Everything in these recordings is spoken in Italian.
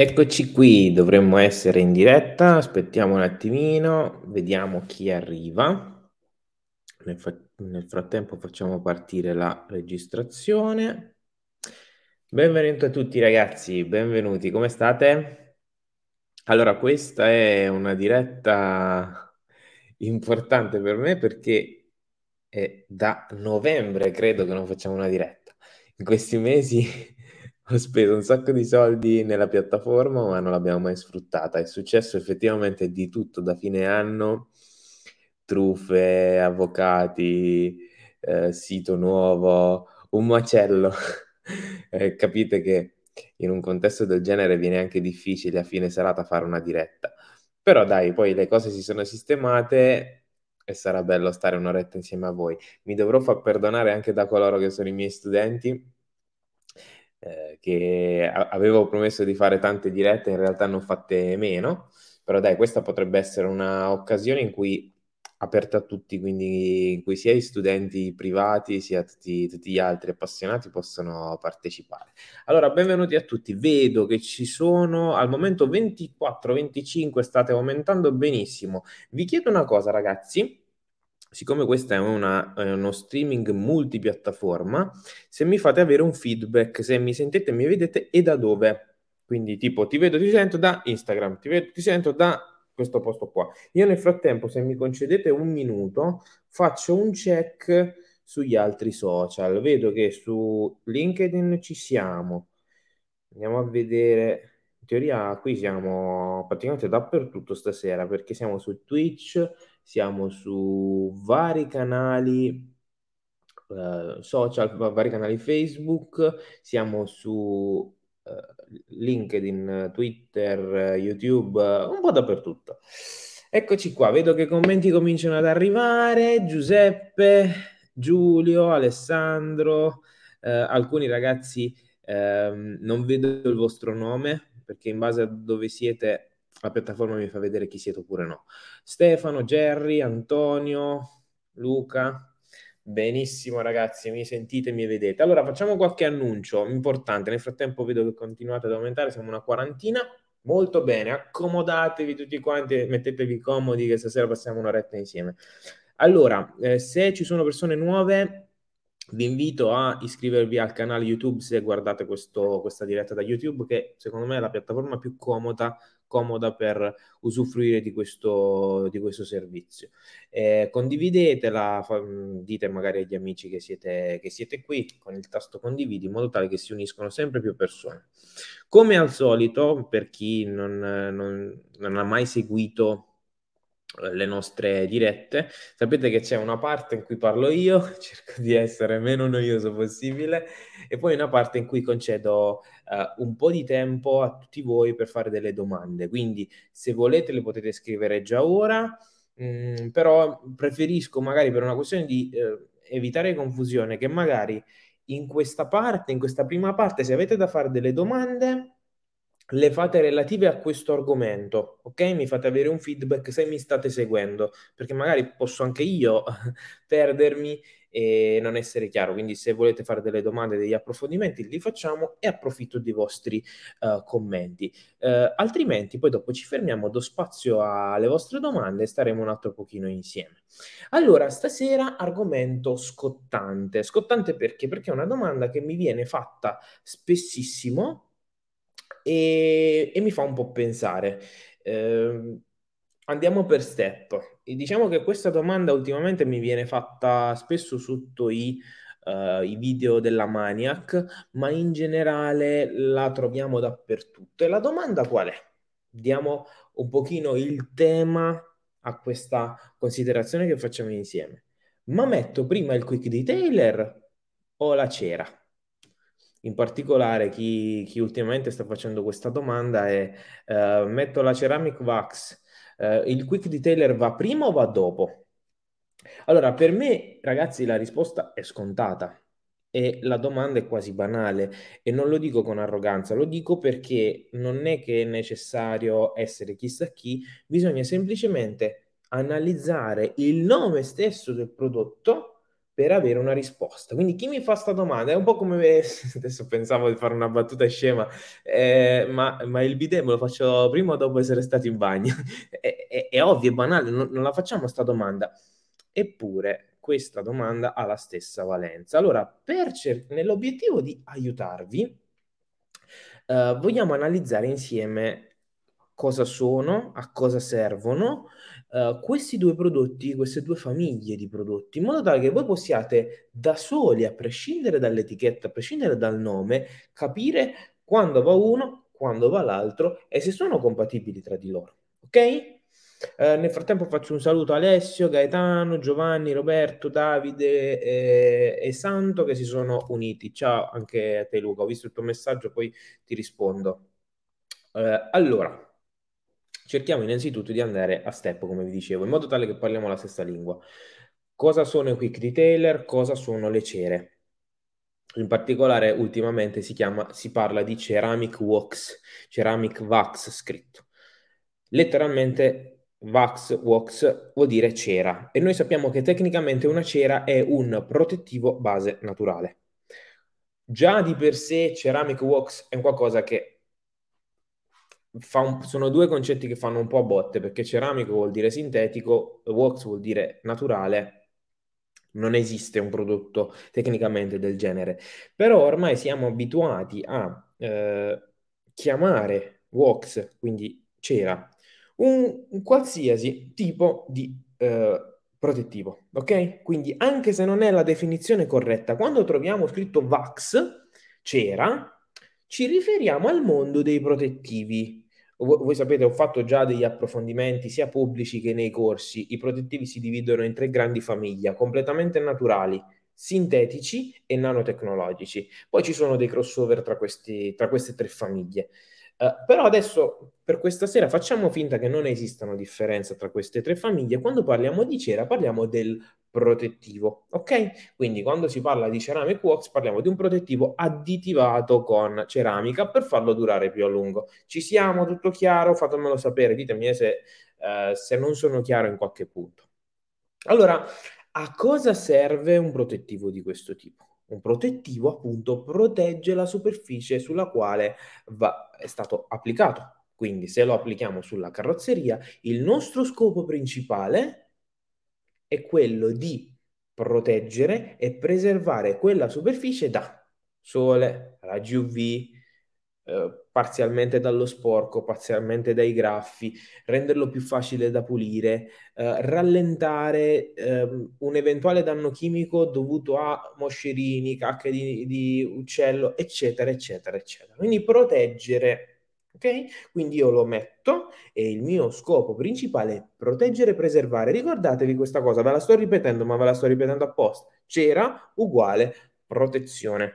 Eccoci qui, dovremmo essere in diretta, aspettiamo un attimino, vediamo chi arriva. Nel, fa- nel frattempo facciamo partire la registrazione. Benvenuti a tutti ragazzi, benvenuti, come state? Allora, questa è una diretta importante per me perché è da novembre credo che non facciamo una diretta. In questi mesi ho speso un sacco di soldi nella piattaforma, ma non l'abbiamo mai sfruttata. È successo effettivamente di tutto da fine anno, truffe, avvocati, eh, sito nuovo, un macello. eh, capite che in un contesto del genere viene anche difficile a fine serata fare una diretta. Però dai, poi le cose si sono sistemate e sarà bello stare un'oretta insieme a voi. Mi dovrò far perdonare anche da coloro che sono i miei studenti eh, che avevo promesso di fare tante dirette, in realtà ne ho fatte meno, però dai, questa potrebbe essere un'occasione in cui aperta a tutti, quindi in cui sia gli studenti privati sia tutti, tutti, gli altri appassionati possono partecipare. Allora, benvenuti a tutti. Vedo che ci sono al momento 24-25, state aumentando benissimo. Vi chiedo una cosa, ragazzi siccome questo è, una, uno streaming multipiattaforma, se mi fate avere un feedback, se mi sentite mi vedete e da dove. Quindi tipo ti vedo, ti sento da Instagram, ti vedo, ti sento da questo posto qua. Io nel frattempo, se mi concedete un minuto, faccio un check sugli altri social. Vedo che su LinkedIn ci siamo. Andiamo a vedere. In teoria qui siamo praticamente dappertutto stasera perché siamo su Twitch, siamo su vari canali uh, social, vari canali Facebook, siamo su uh, LinkedIn, Twitter, YouTube, un po' dappertutto. Eccoci qua, vedo che i commenti cominciano ad arrivare. Giuseppe, Giulio, Alessandro, eh, alcuni ragazzi eh, non vedo il vostro nome perché in base a dove siete la piattaforma mi fa vedere chi siete oppure no. Stefano, Jerry, Antonio, Luca. Benissimo ragazzi, mi sentite mi vedete. Allora facciamo qualche annuncio importante. Nel frattempo vedo che continuate ad aumentare, siamo una quarantina. Molto bene, accomodatevi tutti quanti, mettetevi comodi che stasera passiamo un'oretta insieme. Allora, eh, se ci sono persone nuove, vi invito a iscrivervi al canale YouTube se guardate questo, questa diretta da YouTube, che secondo me è la piattaforma più comoda comoda per usufruire di questo, di questo servizio. Eh, condividetela, fa, dite magari agli amici che siete, che siete qui con il tasto condividi in modo tale che si uniscono sempre più persone. Come al solito, per chi non, non, non ha mai seguito le nostre dirette. Sapete che c'è una parte in cui parlo io, cerco di essere meno noioso possibile, e poi una parte in cui concedo uh, un po' di tempo a tutti voi per fare delle domande. Quindi, se volete, le potete scrivere già ora, mh, mm, però preferisco magari per una questione di uh, evitare confusione che magari in questa parte, in questa prima parte, se avete da fare delle domande le fate relative a questo argomento, ok? Mi fate avere un feedback se mi state seguendo, perché magari posso anche io perdermi e non essere chiaro. Quindi, se volete fare delle domande, degli approfondimenti, li facciamo e approfitto dei vostri uh, commenti. Uh, altrimenti, poi dopo ci fermiamo, do spazio alle vostre domande e staremo un altro pochino insieme. Allora, stasera argomento scottante. Scottante perché? Perché è una domanda che mi viene fatta spessissimo e, e mi fa un po' pensare. Eh, andiamo per step. E diciamo che questa domanda ultimamente mi viene fatta spesso sotto i, uh, i video della Maniac, ma in generale la troviamo dappertutto. E la domanda qual è? Diamo un pochino il tema a questa considerazione che facciamo insieme. Ma metto prima il quick detailer o la cera? In particolare chi, chi ultimamente sta facendo questa domanda è uh, metto la ceramic wax, uh, il quick detailer va prima o va dopo? Allora, per me, ragazzi, la risposta è scontata e la domanda è quasi banale e non lo dico con arroganza, lo dico perché non è che è necessario essere chissà chi, bisogna semplicemente analizzare il nome stesso del prodotto per avere una risposta. Quindi chi mi fa questa domanda è un po' come adesso pensavo di fare una battuta scema, eh, ma, ma, il bidet me lo faccio prima o dopo essere stato in bagno. è, è, è, ovvio, è banale, non, non la facciamo questa domanda. Eppure questa domanda ha la stessa valenza. Allora, per cer- nell'obiettivo di aiutarvi, eh, vogliamo analizzare insieme cosa sono, a cosa servono uh, questi due prodotti, queste due famiglie di prodotti, in modo tale che voi possiate da soli, a prescindere dall'etichetta, a prescindere dal nome, capire quando va uno, quando va l'altro e se sono compatibili tra di loro. Ok? Uh, nel frattempo faccio un saluto a Alessio, Gaetano, Giovanni, Roberto, Davide e, e Santo che si sono uniti. Ciao anche a te Luca, ho visto il tuo messaggio, poi ti rispondo. Uh, allora, cerchiamo innanzitutto di andare a step, come vi dicevo, in modo tale che parliamo la stessa lingua. Cosa sono i quick retailer? Cosa sono le cere? In particolare, ultimamente si, chiama, si parla di ceramic wax, ceramic wax scritto. Letteralmente wax, wax vuol dire cera e noi sappiamo che tecnicamente una cera è un protettivo base naturale. Già di per sé ceramic wax è qualcosa che un, sono due concetti che fanno un po' a botte perché ceramico vuol dire sintetico, wax vuol dire naturale. Non esiste un prodotto tecnicamente del genere, però ormai siamo abituati a eh, chiamare wax, quindi cera, un, un qualsiasi tipo di eh, protettivo, ok? Quindi anche se non è la definizione corretta, quando troviamo scritto wax, cera, ci riferiamo al mondo dei protettivi. Voi, voi sapete, ho fatto già degli approfondimenti sia pubblici che nei corsi. I protettivi si dividono in tre grandi famiglie, completamente naturali, sintetici e nanotecnologici. Poi ci sono dei crossover tra, questi, tra queste tre famiglie. Uh, però adesso per questa sera facciamo finta che non esistano differenze tra queste tre famiglie. Quando parliamo di cera parliamo del protettivo, ok? Quindi quando si parla di ceramic wax parliamo di un protettivo additivato con ceramica per farlo durare più a lungo. Ci siamo? Tutto chiaro? Fatemelo sapere, ditemi se, uh, se non sono chiaro in qualche punto. Allora, a cosa serve un protettivo di questo tipo? Un protettivo appunto protegge la superficie sulla quale va, è stato applicato. Quindi se lo applichiamo sulla carrozzeria, il nostro scopo principale è quello di proteggere e preservare quella superficie da sole, raggi UV, eh, parzialmente dallo sporco, parzialmente dai graffi, renderlo più facile da pulire, eh, rallentare eh, un eventuale danno chimico dovuto a moscerini, cacche di, di uccello, eccetera, eccetera, eccetera. Quindi proteggere, ok? Quindi io lo metto e il mio scopo principale è proteggere e preservare. Ricordatevi questa cosa, ve la sto ripetendo, ma ve la sto ripetendo apposta. C'era uguale protezione.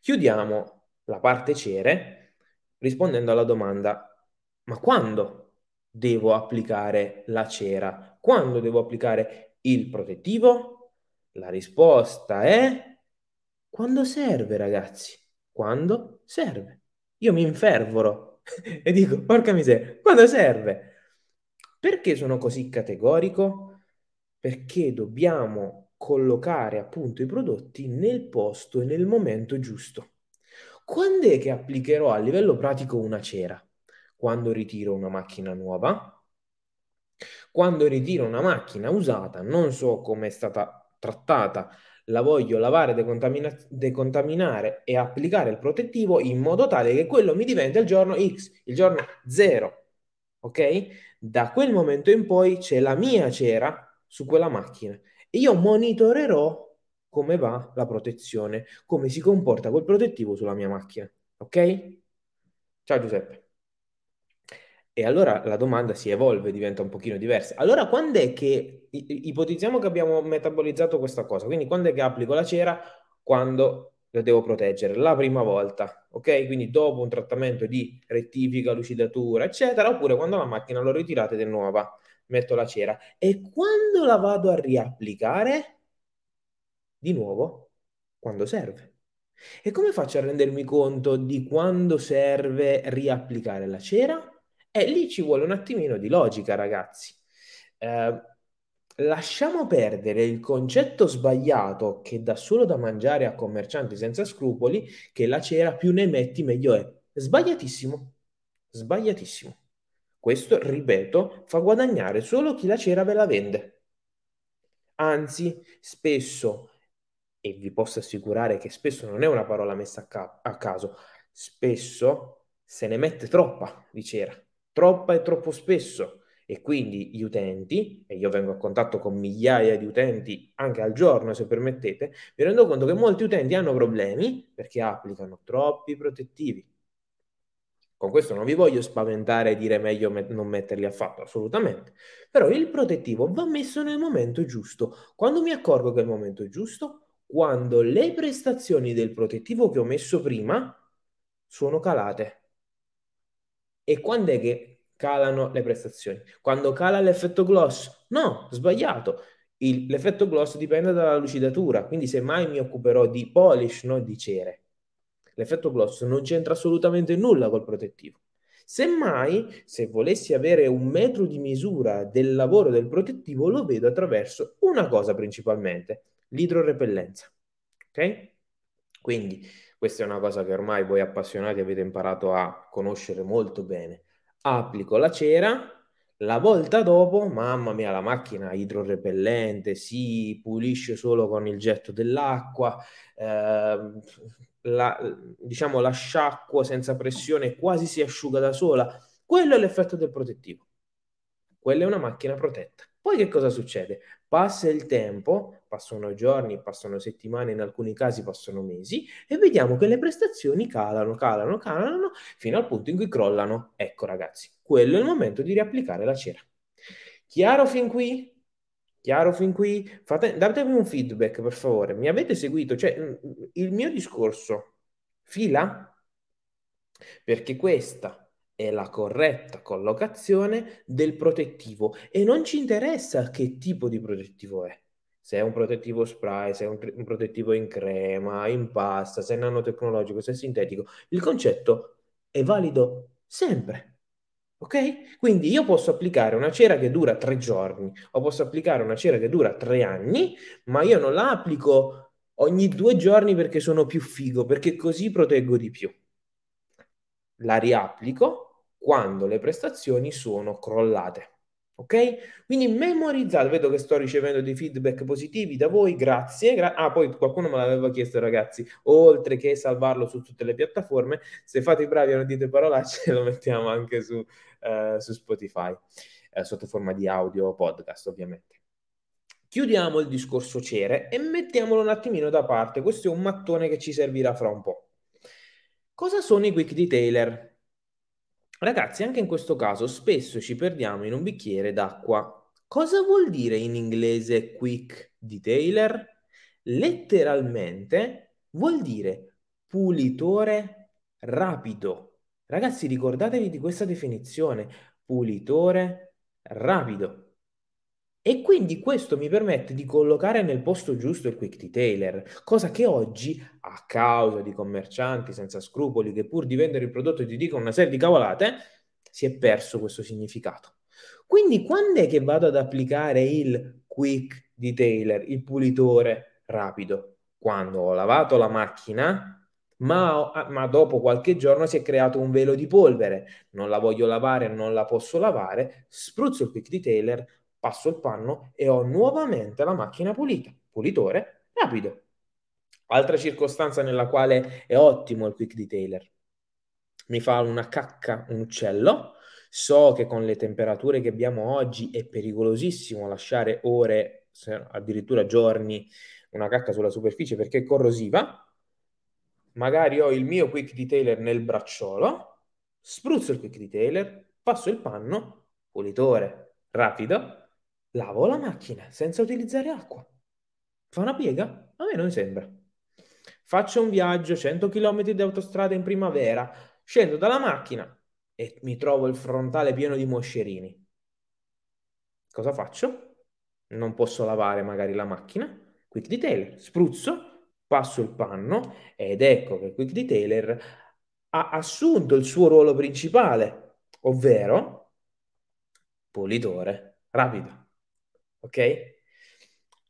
Chiudiamo la parte cere rispondendo alla domanda ma quando devo applicare la cera? Quando devo applicare il protettivo? La risposta è quando serve, ragazzi. Quando serve. Io mi infervoro e dico, porca miseria, quando serve? Perché sono così categorico? Perché dobbiamo collocare appunto i prodotti nel posto e nel momento giusto. Quando è che applicherò a livello pratico una cera? Quando ritiro una macchina nuova? Quando ritiro una macchina usata, non so come è stata trattata, la voglio lavare, decontamina- decontaminare e applicare il protettivo in modo tale che quello mi diventi il giorno X, il giorno 0. Ok? Da quel momento in poi c'è la mia cera su quella macchina e io monitorerò come va la protezione, come si comporta quel protettivo sulla mia macchina. Ok? Ciao Giuseppe. E allora la domanda si evolve, diventa un pochino diversa. Allora quando è che, ipotizziamo che abbiamo metabolizzato questa cosa, quindi quando è che applico la cera? Quando la devo proteggere, la prima volta, ok? Quindi dopo un trattamento di rettifica, lucidatura, eccetera, oppure quando la macchina l'ho ritirata ed è nuova, metto la cera. E quando la vado a riapplicare? di nuovo quando serve. E come faccio a rendermi conto di quando serve riapplicare la cera? E lì ci vuole un attimino di logica, ragazzi. Eh, lasciamo perdere il concetto sbagliato che dà solo da mangiare a commercianti senza scrupoli che la cera più ne metti meglio è. Sbagliatissimo. Sbagliatissimo. Questo, ripeto, fa guadagnare solo chi la cera ve la vende. Anzi, spesso, e vi posso assicurare che spesso non è una parola messa a, ca- a caso, spesso se ne mette troppa di cera, troppa e troppo spesso e quindi gli utenti, e io vengo a contatto con migliaia di utenti anche al giorno se permettete, mi rendo conto che molti utenti hanno problemi perché applicano troppi protettivi. Con questo non vi voglio spaventare e dire meglio met- non metterli affatto, assolutamente. Però il protettivo va messo nel momento giusto. Quando mi accorgo che è il momento giusto? Quando le prestazioni del protettivo che ho messo prima sono calate. E quando è che calano le prestazioni. Quando cala l'effetto gloss, no, sbagliato. Il, l'effetto gloss dipende dalla lucidatura, quindi semmai mi occuperò di polish, non di cere. L'effetto gloss non c'entra assolutamente nulla col protettivo. Semmai, se volessi avere un metro di misura del lavoro del protettivo, lo vedo attraverso una cosa principalmente, l'idrorepellenza. Ok? Quindi questa è una cosa che ormai voi appassionati avete imparato a conoscere molto bene applico la cera, la volta dopo, mamma mia, la macchina idrorepellente, si pulisce solo con il getto dell'acqua, eh, la, diciamo la sciacquo senza pressione quasi si asciuga da sola. Quello è l'effetto del protettivo. Quella è una macchina protetta. Poi che cosa succede? Passa il tempo, passano giorni, passano settimane, in alcuni casi passano mesi e vediamo che le prestazioni calano, calano, calano fino al punto in cui crollano. Ecco ragazzi, quello è il momento di riapplicare la cera. Chiaro fin qui? Chiaro fin qui? Fate, datemi un feedback per favore. Mi avete seguito? Cioè, il mio discorso fila? Perché questa è la corretta collocazione del protettivo e non ci interessa che tipo di protettivo è. Se è un protettivo spray, se è un, un protettivo in crema, in pasta, se è nanotecnologico, se è sintetico, il concetto è valido sempre. Ok? Quindi io posso applicare una cera che dura tre giorni o posso applicare una cera che dura tre anni, ma io non la applico ogni due giorni perché sono più figo, perché così proteggo di più la riapplico quando le prestazioni sono crollate. Ok? Quindi memorizzate, vedo che sto ricevendo dei feedback positivi da voi, grazie. Gra- ah, poi qualcuno me l'aveva chiesto, ragazzi, oltre che salvarlo su tutte le piattaforme, se fate i bravi e non dite parolacce, lo mettiamo anche su, uh, su Spotify, uh, sotto forma di audio podcast, ovviamente. Chiudiamo il discorso cere e mettiamolo un attimino da parte. Questo è un mattone che ci servirà fra un po'. Cosa sono i quick detailer? Ragazzi, anche in questo caso spesso ci perdiamo in un bicchiere d'acqua. Cosa vuol dire in inglese quick detailer? Letteralmente vuol dire pulitore rapido. Ragazzi, ricordatevi di questa definizione, pulitore rapido. E quindi questo mi permette di collocare nel posto giusto il quick detailer, cosa che oggi, a causa di commercianti senza scrupoli che pur di vendere il prodotto ti dicono una serie di cavolate, si è perso questo significato. Quindi quando è che vado ad applicare il quick detailer, il pulitore rapido? Quando ho lavato la macchina, ma, ma, dopo qualche giorno si è creato un velo di polvere, non la voglio lavare, non la posso lavare, spruzzo il quick detailer, passo il panno e ho nuovamente la macchina pulita. Pulitore rapido. Altra circostanza nella quale è ottimo il quick detailer. Mi fa una cacca un uccello. So che con le temperature che abbiamo oggi è pericolosissimo lasciare ore, addirittura giorni, una cacca sulla superficie perché è corrosiva. Magari ho il mio quick detailer nel bracciolo, spruzzo il quick detailer, passo il panno, pulitore rapido, lavo la macchina senza utilizzare acqua. Fa una piega? A me non sembra. Faccio un viaggio 100 km di autostrada in primavera, scendo dalla macchina e mi trovo il frontale pieno di moscerini. Cosa faccio? Non posso lavare magari la macchina. Quick Detailer, spruzzo, passo il panno ed ecco che Quick Detailer ha assunto il suo ruolo principale, ovvero pulitore rapido. Ok?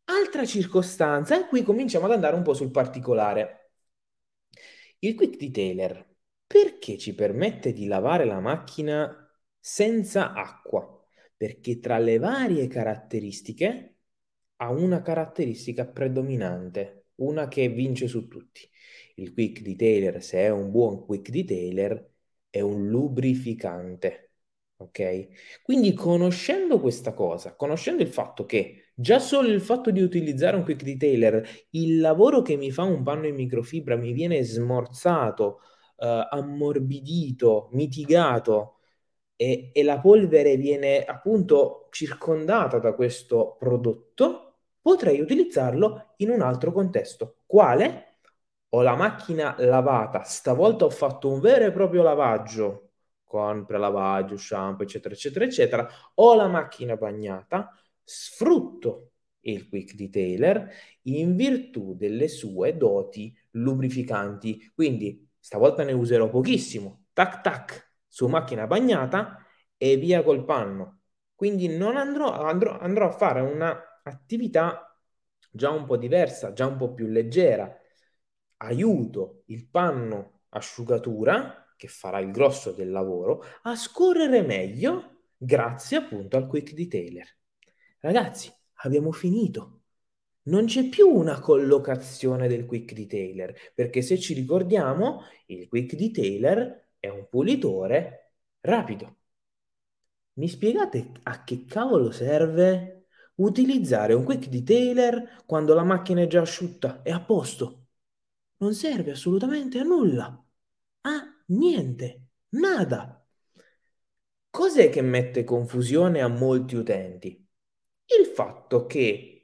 Altra circostanza, e qui cominciamo ad andare un po' sul particolare. Il quick detailer perché ci permette di lavare la macchina senza acqua? Perché tra le varie caratteristiche ha una caratteristica predominante, una che vince su tutti. Il quick detailer, se è un buon quick detailer, è un lubrificante. Ok? Quindi conoscendo questa cosa, conoscendo il fatto che già solo il fatto di utilizzare un quick detailer, il lavoro che mi fa un panno in microfibra mi viene smorzato, eh, ammorbidito, mitigato e, e la polvere viene appunto circondata da questo prodotto, potrei utilizzarlo in un altro contesto. Quale? Ho la macchina lavata, stavolta ho fatto un vero e proprio lavaggio con prelavaggio, shampoo, eccetera, eccetera, eccetera. Ho la macchina bagnata, sfrutto il quick detailer in virtù delle sue doti lubrificanti. Quindi stavolta ne userò pochissimo. Tac tac su macchina bagnata e via col panno. Quindi non andrò, andrò, andrò a fare un'attività già un po' diversa, già un po' più leggera. Aiuto il panno asciugatura, che farà il grosso del lavoro, a scorrere meglio grazie appunto al quick detailer. Ragazzi, abbiamo finito. Non c'è più una collocazione del quick detailer, perché se ci ricordiamo, il quick detailer è un pulitore rapido. Mi spiegate a che cavolo serve utilizzare un quick detailer quando la macchina è già asciutta, è a posto? Non serve assolutamente a nulla. A niente, nada. Cos'è che mette confusione a molti utenti? Il fatto che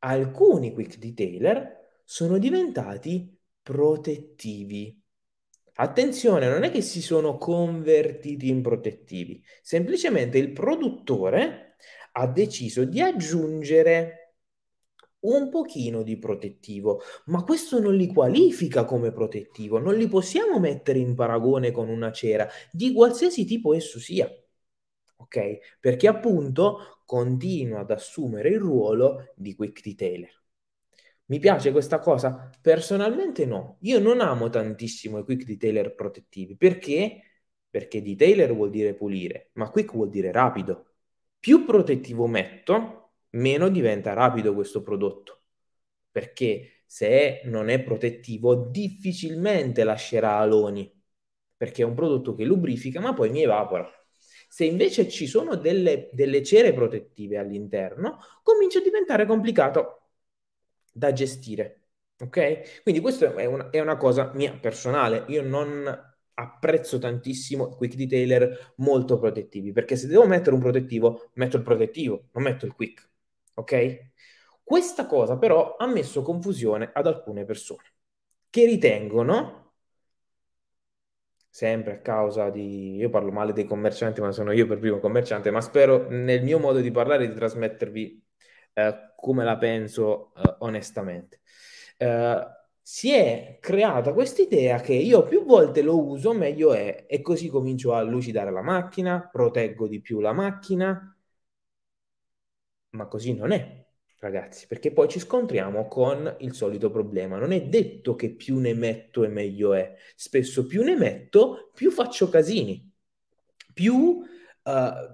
alcuni quick detailer sono diventati protettivi. Attenzione, non è che si sono convertiti in protettivi, semplicemente il produttore ha deciso di aggiungere un pochino di protettivo, ma questo non li qualifica come protettivo, non li possiamo mettere in paragone con una cera di qualsiasi tipo esso sia. Ok? Perché appunto continua ad assumere il ruolo di quick detailer. Mi piace questa cosa? Personalmente no. Io non amo tantissimo i quick detailer protettivi. Perché? Perché detailer vuol dire pulire, ma quick vuol dire rapido. Più protettivo metto, meno diventa rapido questo prodotto. Perché se non è protettivo, difficilmente lascerà aloni. Perché è un prodotto che lubrifica, ma poi mi evapora. Se invece ci sono delle, delle cere protettive all'interno, comincia a diventare complicato da gestire. Ok? Quindi questa è è una cosa mia personale. Io non apprezzo tantissimo quick detailer molto protettivi, perché se devo mettere un protettivo, metto il protettivo, non metto il quick. Ok? Questa cosa però ha messo confusione ad alcune persone che ritengono sempre a causa di... Io parlo male dei commercianti, ma sono io per primo commerciante, ma spero nel mio modo di parlare di trasmettervi eh, come la penso eh, onestamente. Eh, si è creata questa idea che io più volte lo uso, meglio è, e così comincio a lucidare la macchina, proteggo di più la macchina, ma così non è, ragazzi, perché poi ci scontriamo con il solito problema. Non è detto che più ne metto e meglio è. Spesso più ne metto, più faccio casini, più uh,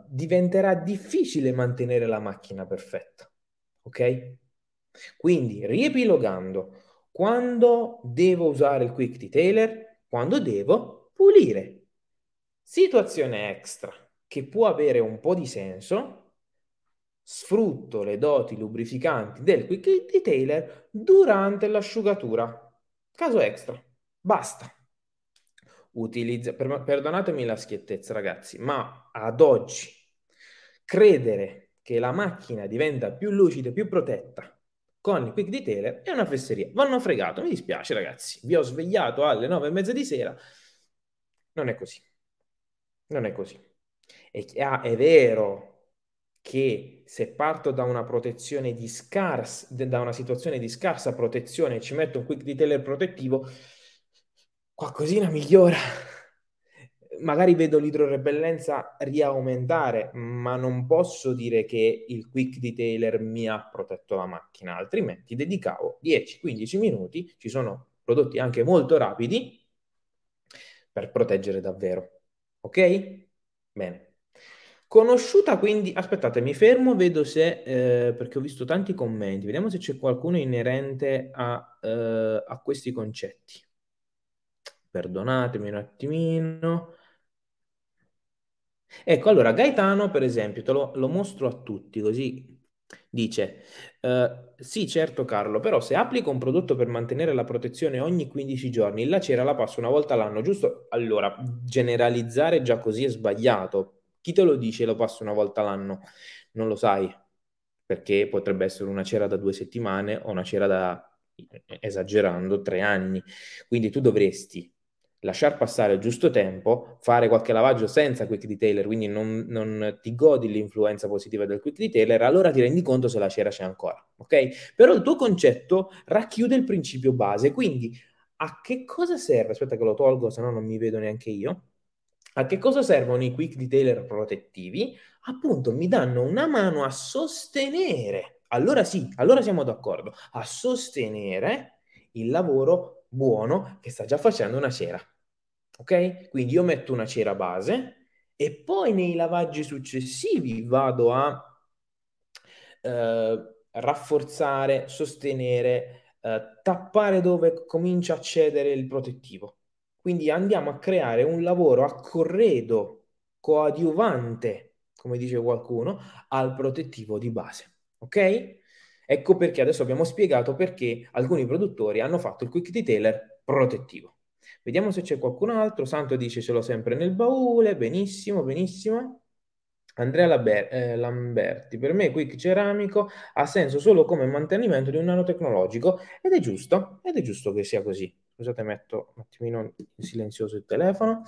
diventerà difficile mantenere la macchina perfetta. Ok? Quindi, riepilogando, quando devo usare il quick detailer? Quando devo pulire. Situazione extra che può avere un po' di senso, sfrutto le doti lubrificanti del quick detailer durante l'asciugatura. Caso extra. Basta. Utilizza, per, perdonatemi la schiettezza, ragazzi, ma ad oggi credere che la macchina diventa più lucida e più protetta con il quick detailer è una fesseria. Vanno fregato, mi dispiace ragazzi, vi ho svegliato alle nove e mezza di sera. Non è così. Non è così. È, ah, è vero che se parto da una protezione di scarsa, da una situazione di scarsa protezione e ci metto un quick detailer protettivo, qualcosina migliora. magari vedo l'idrorepellenza riaumentare, ma non posso dire che il quick detailer mi ha protetto la macchina, altrimenti dedicavo 10-15 minuti, ci sono prodotti anche molto rapidi per proteggere davvero. Ok? Bene. Conosciuta quindi, aspettate, mi fermo, vedo se, eh, perché ho visto tanti commenti, vediamo se c'è qualcuno inerente a, eh, a questi concetti. Perdonatemi un attimino. Ecco, allora Gaetano, per esempio, te lo, lo mostro a tutti, così dice, uh, sì certo Carlo, però se applico un prodotto per mantenere la protezione ogni 15 giorni, la cera la passo una volta all'anno, giusto? Allora, generalizzare già così è sbagliato. Chi te lo dice lo passo una volta all'anno? Non lo sai, perché potrebbe essere una cera da due settimane o una cera da, esagerando, tre anni. Quindi tu dovresti lasciar passare il giusto tempo, fare qualche lavaggio senza quick detailer, quindi non, non, ti godi l'influenza positiva del quick detailer, allora ti rendi conto se la cera c'è ancora, ok? Però il tuo concetto racchiude il principio base, quindi a che cosa serve? Aspetta che lo tolgo, se no non mi vedo neanche io. A che cosa servono i quick detailer protettivi? Appunto, mi danno una mano a sostenere, allora sì, allora siamo d'accordo, a sostenere il lavoro buono che sta già facendo una cera. Ok? Quindi io metto una cera base e poi nei lavaggi successivi vado a eh, rafforzare, sostenere, eh, tappare dove comincia a cedere il protettivo. Quindi andiamo a creare un lavoro a corredo, coadiuvante, come dice qualcuno, al protettivo di base. Ok? Ecco perché adesso abbiamo spiegato perché alcuni produttori hanno fatto il quick detailer protettivo. Vediamo se c'è qualcun altro. Santo dice ce l'ho sempre nel baule. Benissimo, benissimo. Andrea Laber- eh, Lamberti, per me quick ceramico ha senso solo come mantenimento di un nanotecnologico ed è giusto, ed è giusto che sia così. Scusate, metto un attimino in silenzioso il telefono.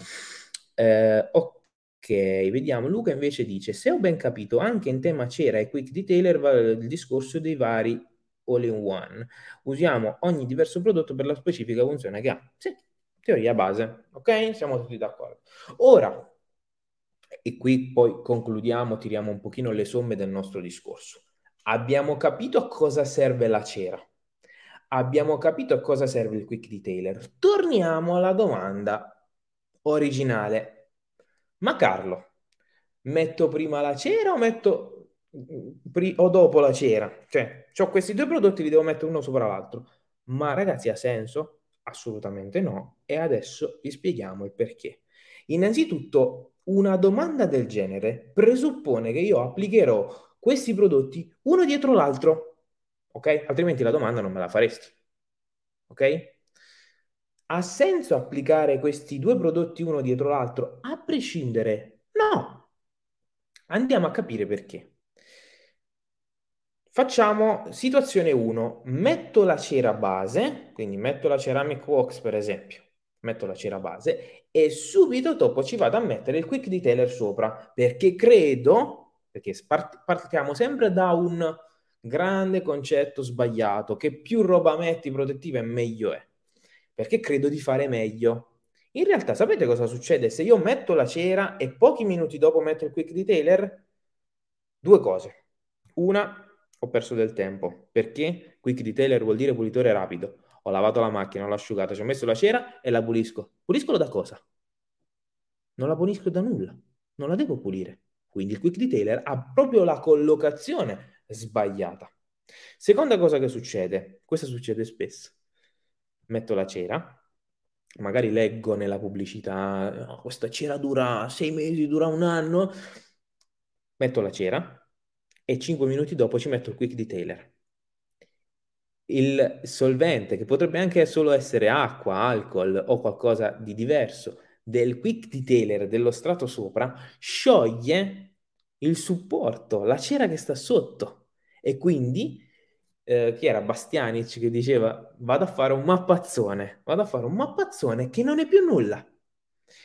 Eh, ok. Vediamo. Luca invece dice: Se ho ben capito, anche in tema cera e quick detailer va il discorso dei vari all-in-one. Usiamo ogni diverso prodotto per la specifica funzione che ha. Sì, teoria base. Ok? Siamo tutti d'accordo. Ora, e qui poi concludiamo, tiriamo un pochino le somme del nostro discorso. Abbiamo capito a cosa serve la cera. Abbiamo capito a cosa serve il quick detailer. Torniamo alla domanda originale ma Carlo, metto prima la cera o metto pri- o dopo la cera? Cioè, ho questi due prodotti, li devo mettere uno sopra l'altro. Ma ragazzi, ha senso? Assolutamente no. E adesso vi spieghiamo il perché. Innanzitutto, una domanda del genere presuppone che io applicherò questi prodotti uno dietro l'altro, ok? Altrimenti la domanda non me la faresti, ok? Ha senso applicare questi due prodotti uno dietro l'altro a prescindere? No. Andiamo a capire perché. Facciamo situazione 1. Metto la cera base, quindi metto la ceramic wax per esempio, metto la cera base e subito dopo ci vado a mettere il quick detailer sopra perché credo, perché partiamo sempre da un grande concetto sbagliato, che più roba metti protettiva meglio è perché credo di fare meglio. In realtà, sapete cosa succede? Se io metto la cera e pochi minuti dopo metto il quick detailer, due cose. Una, ho perso del tempo, perché quick detailer vuol dire pulitore rapido. Ho lavato la macchina, l'ho asciugata, ci ho messo la cera e la pulisco. Puliscolo da cosa? Non la pulisco da nulla, non la devo pulire. Quindi il quick detailer ha proprio la collocazione sbagliata. Seconda cosa che succede, questo succede spesso metto la cera, magari leggo nella pubblicità, oh, questa cera dura sei mesi, dura un anno, metto la cera e 5 minuti dopo ci metto il quick detailer. Il solvente, che potrebbe anche solo essere acqua, alcol o qualcosa di diverso, del quick detailer dello strato sopra, scioglie il supporto, la cera che sta sotto e quindi eh, chi era Bastianic che diceva vado a fare un mappazzone, vado a fare un mappazzone che non è più nulla.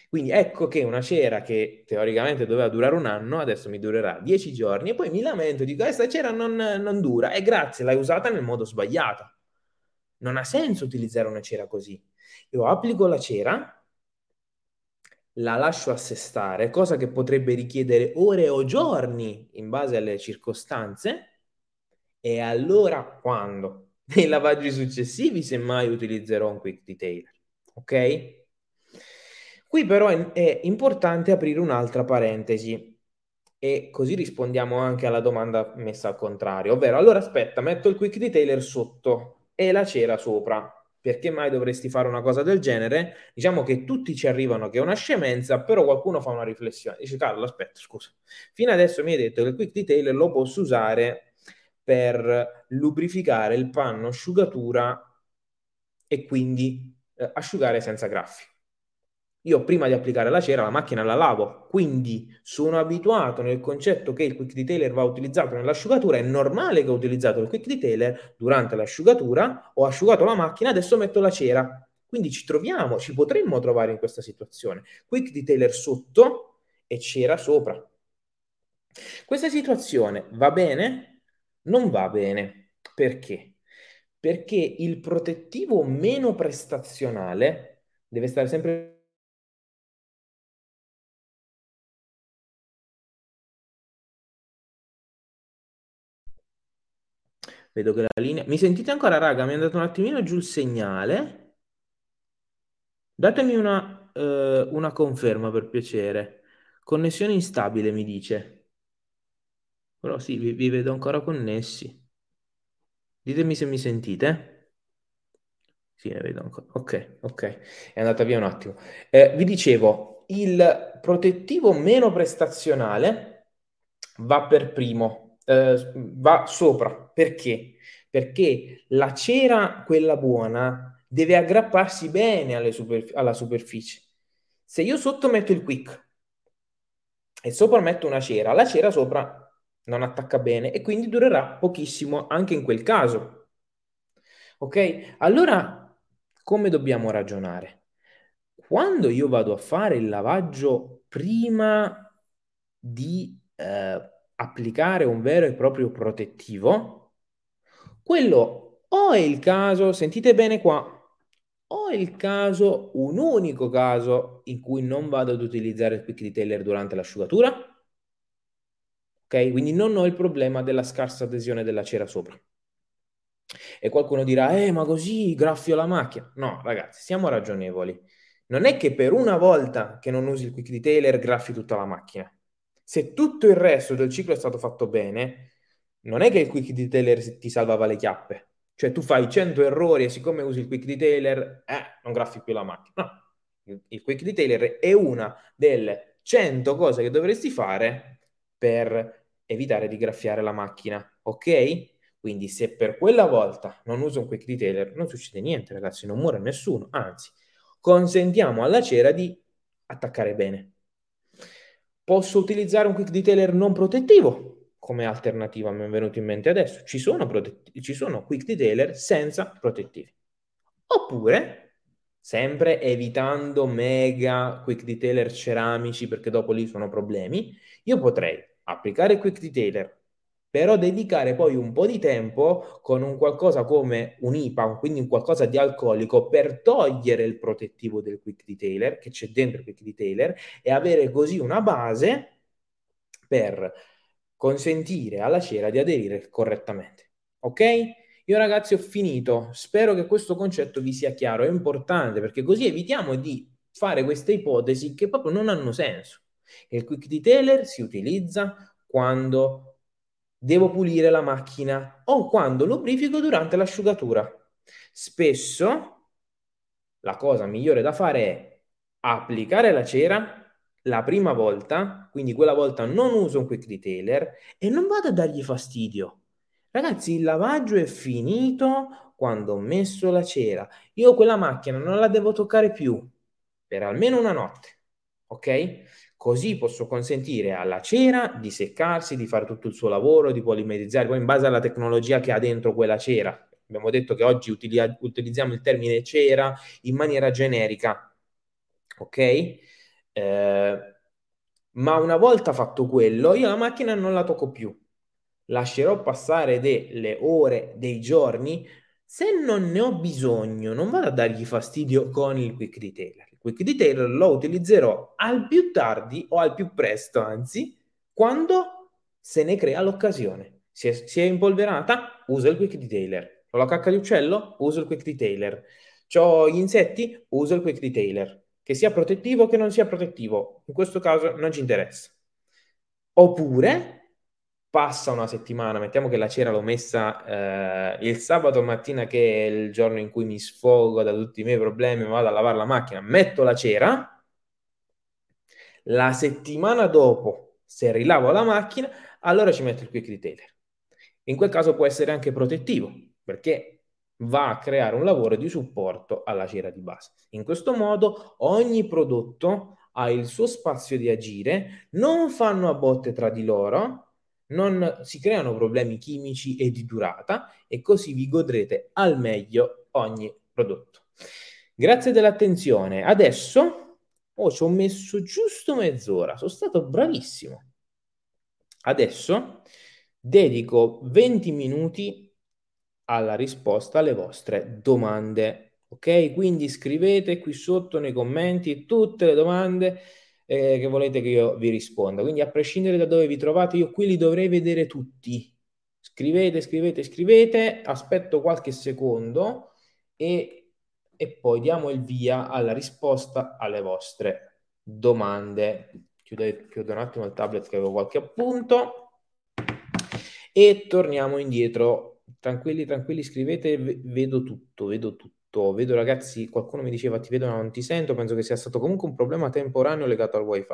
Quindi ecco che una cera che teoricamente doveva durare un anno, adesso mi durerà dieci giorni e poi mi lamento, dico questa cera non, non dura e grazie, l'hai usata nel modo sbagliato. Non ha senso utilizzare una cera così. Io applico la cera la lascio assestare, cosa che potrebbe richiedere ore o giorni in base alle circostanze, e allora quando? Nei lavaggi successivi, semmai utilizzerò un quick detailer. Ok? Qui però è, è importante aprire un'altra parentesi e così rispondiamo anche alla domanda messa al contrario, ovvero allora aspetta, metto il quick detailer sotto e la cera sopra. Perché mai dovresti fare una cosa del genere? Diciamo che tutti ci arrivano che è una scemenza, però qualcuno fa una riflessione. Dice, Carlo, aspetta, scusa. Fino adesso mi hai detto che il quick detailer lo posso usare per lubrificare il panno asciugatura e quindi eh, asciugare senza graffi. Io prima di applicare la cera la macchina la lavo, quindi sono abituato nel concetto che il quick detailer va utilizzato nell'asciugatura, è normale che ho utilizzato il quick detailer durante l'asciugatura, ho asciugato la macchina, adesso metto la cera. Quindi ci troviamo, ci potremmo trovare in questa situazione. Quick detailer sotto e cera sopra. Questa situazione va bene? Non va bene. Perché? Perché il protettivo meno prestazionale deve stare sempre Vedo che la linea... Mi sentite ancora, raga? Mi è andato un attimino giù il segnale. Datemi una, eh, una conferma per piacere. Connessione instabile, mi dice. Però sì, vi, vi vedo ancora connessi. Ditemi se mi sentite. Sì, ne vedo ancora. Ok, ok. È andata via un attimo. Eh, vi dicevo, il protettivo meno prestazionale va per primo, eh, va sopra. Perché? Perché la cera, quella buona, deve aggrapparsi bene superf- alla superficie. Se io sotto metto il quick e sopra metto una cera, la cera sopra non attacca bene e quindi durerà pochissimo anche in quel caso. Ok? Allora, come dobbiamo ragionare? Quando io vado a fare il lavaggio prima di eh, applicare un vero e proprio protettivo, quello o è il caso, sentite bene qua, o è il caso, un unico caso in cui non vado ad utilizzare il quick detailer durante l'asciugatura, ok? Quindi non ho il problema della scarsa adesione della cera sopra. E qualcuno dirà, eh, ma così graffio la macchina. No, ragazzi, siamo ragionevoli. Non è che per una volta che non usi il quick detailer graffi tutta la macchina. Se tutto il resto del ciclo è stato fatto bene, non è che il quick detailer ti salvava le chiappe. Cioè tu fai 100 errori e siccome usi il quick detailer, eh, non graffi più la macchina. No, il quick detailer è una delle 100 cose che dovresti fare per evitare di graffiare la macchina, ok? Quindi se per quella volta non uso un quick detailer, non succede niente, ragazzi, non muore nessuno, anzi, consentiamo alla cera di attaccare bene. Posso utilizzare un quick detailer non protettivo come alternativa, mi è venuto in mente adesso. Ci sono, protetti- ci sono quick detailer senza protettivi. Oppure, sempre evitando mega quick detailer ceramici perché dopo lì sono problemi, io potrei applicare quick detailer però dedicare poi un po' di tempo con un qualcosa come un IPA, quindi un qualcosa di alcolico, per togliere il protettivo del quick detailer, che c'è dentro il quick detailer, e avere così una base per consentire alla cera di aderire correttamente. Ok? Io ragazzi ho finito, spero che questo concetto vi sia chiaro, è importante perché così evitiamo di fare queste ipotesi che proprio non hanno senso. Il quick detailer si utilizza quando devo pulire la macchina o quando lubrifico durante l'asciugatura. Spesso la cosa migliore da fare è applicare la cera la prima volta, quindi quella volta non uso un quick detailer e non vado a dargli fastidio. Ragazzi, il lavaggio è finito quando ho messo la cera. Io quella macchina non la devo toccare più per almeno una notte, ok? Così posso consentire alla cera di seccarsi, di fare tutto il suo lavoro, di polimerizzare, poi in base alla tecnologia che ha dentro quella cera. Abbiamo detto che oggi utili- utilizziamo il termine cera in maniera generica, ok? Eh, ma una volta fatto quello, io la macchina non la tocco più. Lascerò passare delle ore, dei giorni, Se non ne ho bisogno, non vado a dargli fastidio con il quick detailer. Il quick detailer lo utilizzerò al più tardi o al più presto, anzi, quando se ne crea l'occasione. Si è, si è impolverata? Uso il quick detailer. Ho la cacca di uccello? Uso il quick detailer. Ho gli insetti? Uso il quick detailer. Che sia protettivo o che non sia protettivo. In questo caso non ci interessa. Oppure passa una settimana, mettiamo che la cera l'ho messa eh, il sabato mattina che è il giorno in cui mi sfogo da tutti i miei problemi, vado a lavare la macchina, metto la cera, la settimana dopo, se rilavo la macchina, allora ci metto il quick detailer. In quel caso può essere anche protettivo, perché va a creare un lavoro di supporto alla cera di base. In questo modo ogni prodotto ha il suo spazio di agire, non fanno a botte tra di loro, non si creano problemi chimici e di durata e così vi godrete al meglio ogni prodotto. Grazie dell'attenzione. Adesso oh, ci ho messo giusto mezz'ora, sono stato bravissimo. Adesso dedico 20 minuti alla risposta alle vostre domande. Ok? Quindi scrivete qui sotto nei commenti tutte le domande eh, che volete che io vi risponda. Quindi a prescindere da dove vi trovate, io qui li dovrei vedere tutti. Scrivete, scrivete, scrivete, aspetto qualche secondo e, e poi diamo il via alla risposta alle vostre domande. Chiudo, chiudo un attimo il tablet che avevo qualche appunto e torniamo indietro. Tranquilli, tranquilli, scrivete, vedo tutto, vedo tutto tutto. Vedo ragazzi, qualcuno mi diceva ti vedo ma non ti sento, penso che sia stato comunque un problema temporaneo legato al wifi.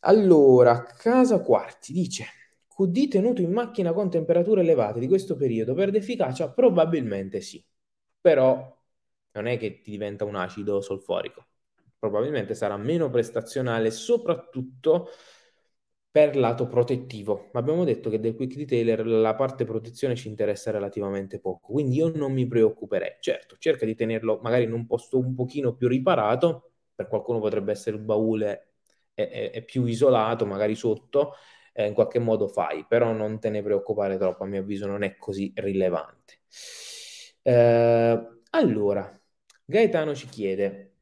Allora, Casa Quarti dice QD tenuto in macchina con temperature elevate di questo periodo perde efficacia? Probabilmente sì, però non è che ti diventa un acido solforico, probabilmente sarà meno prestazionale, soprattutto per lato protettivo, ma abbiamo detto che del quick detailer la parte protezione ci interessa relativamente poco, quindi io non mi preoccuperei. Certo, cerca di tenerlo magari in un posto un pochino più riparato, per qualcuno potrebbe essere il baule è, è, è più isolato, magari sotto, eh, in qualche modo fai, però non te ne preoccupare troppo, a mio avviso non è così rilevante. Eh, allora, Gaetano ci chiede,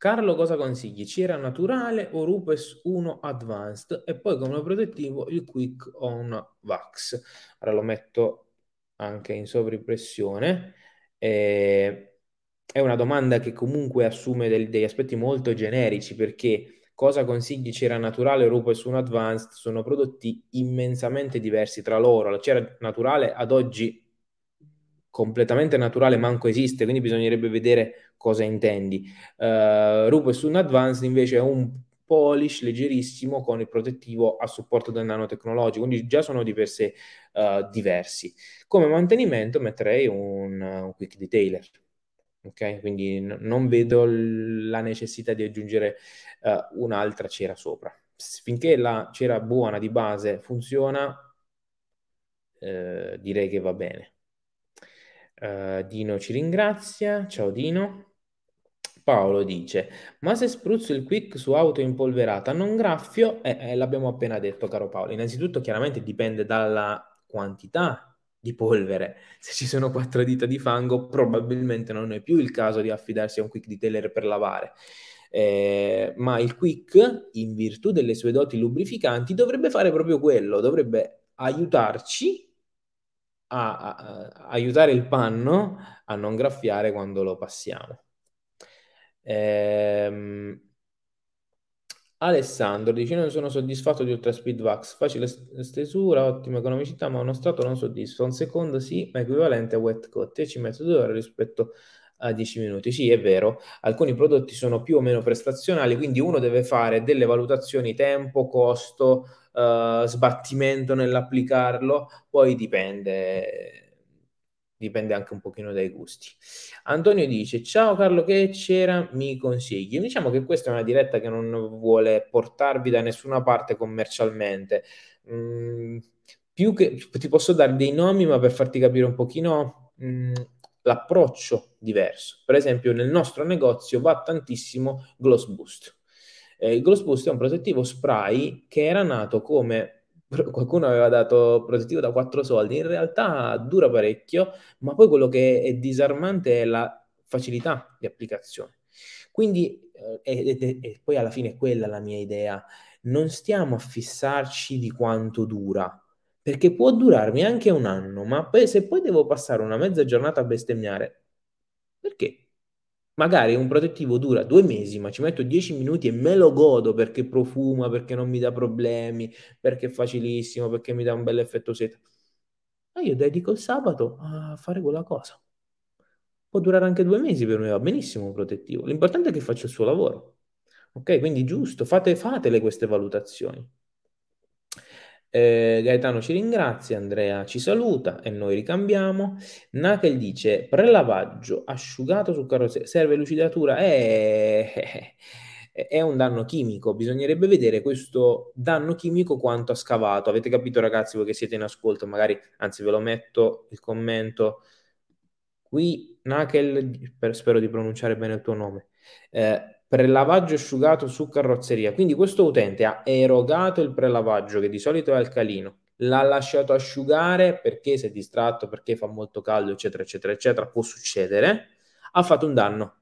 Carlo cosa consigli? Cera naturale o Rupes 1 Advanced e poi come protettivo il Quick On Wax. Ora lo metto anche in sovripressione. Eh, è una domanda che comunque assume del, degli aspetti molto generici perché cosa consigli cera naturale o Rupes 1 Advanced sono prodotti immensamente diversi tra loro. La cera naturale ad oggi completamente naturale manco esiste, quindi bisognerebbe vedere cosa intendi. Uh, Rupes un Advanced invece è un polish leggerissimo con il protettivo a supporto del nanotecnologico, quindi già sono di per sé uh, diversi. Come mantenimento metterei un, un quick detailer. Ok, quindi n- non vedo l- la necessità di aggiungere uh, un'altra cera sopra. Finché la cera buona di base funziona, eh, direi che va bene. Uh, Dino ci ringrazia. Ciao Dino. Paolo dice: Ma se spruzzo il quick su auto impolverata non graffio? Eh, eh, l'abbiamo appena detto, caro Paolo. Innanzitutto, chiaramente dipende dalla quantità di polvere. Se ci sono quattro dita di fango, probabilmente non è più il caso di affidarsi a un quick detailer per lavare. Eh, ma il quick, in virtù delle sue doti lubrificanti, dovrebbe fare proprio quello, dovrebbe aiutarci a, a, a aiutare il panno a non graffiare quando lo passiamo. Ehm, Alessandro dice: Non sono soddisfatto di Ultra Speed Vax. Facile stesura, ottima economicità, ma uno strato non soddisfa. Un secondo sì, ma equivalente a wet coat e ci metto due ore rispetto a 10 minuti. Sì, è vero, alcuni prodotti sono più o meno prestazionali, quindi uno deve fare delle valutazioni tempo, costo, uh, sbattimento nell'applicarlo, poi dipende dipende anche un pochino dai gusti. Antonio dice: Ciao Carlo, che c'era? Mi consigli? Diciamo che questa è una diretta che non vuole portarvi da nessuna parte commercialmente. Mm, più che ti posso dare dei nomi, ma per farti capire un pochino mm, l'approccio diverso. Per esempio, nel nostro negozio va tantissimo Gloss Boost. Eh, il Gloss Boost è un protettivo spray che era nato come qualcuno aveva dato protettivo da 4 soldi, in realtà dura parecchio, ma poi quello che è disarmante è la facilità di applicazione. Quindi, eh, e, e poi alla fine è quella la mia idea, non stiamo a fissarci di quanto dura, perché può durarmi anche un anno, ma se poi devo passare una mezza giornata a bestemmiare, perché? Magari un protettivo dura due mesi, ma ci metto dieci minuti e me lo godo perché profuma, perché non mi dà problemi, perché è facilissimo, perché mi dà un bel effetto seta. Ma io dedico il sabato a fare quella cosa. Può durare anche due mesi per me, va benissimo un protettivo. L'importante è che faccia il suo lavoro. Ok, quindi giusto, fate, fatele queste valutazioni. Eh, Gaetano ci ringrazia, Andrea ci saluta e noi ricambiamo. Nakel dice prelavaggio asciugato su carrozzeria, serve lucidatura? È, è un danno chimico, bisognerebbe vedere questo danno chimico quanto ha scavato. Avete capito ragazzi voi che siete in ascolto? Magari, anzi ve lo metto il commento. Qui Nakel, spero di pronunciare bene il tuo nome. Eh, prelavaggio asciugato su carrozzeria. Quindi questo utente ha erogato il prelavaggio che di solito è alcalino, l'ha lasciato asciugare perché si è distratto, perché fa molto caldo, eccetera, eccetera, eccetera, può succedere, ha fatto un danno.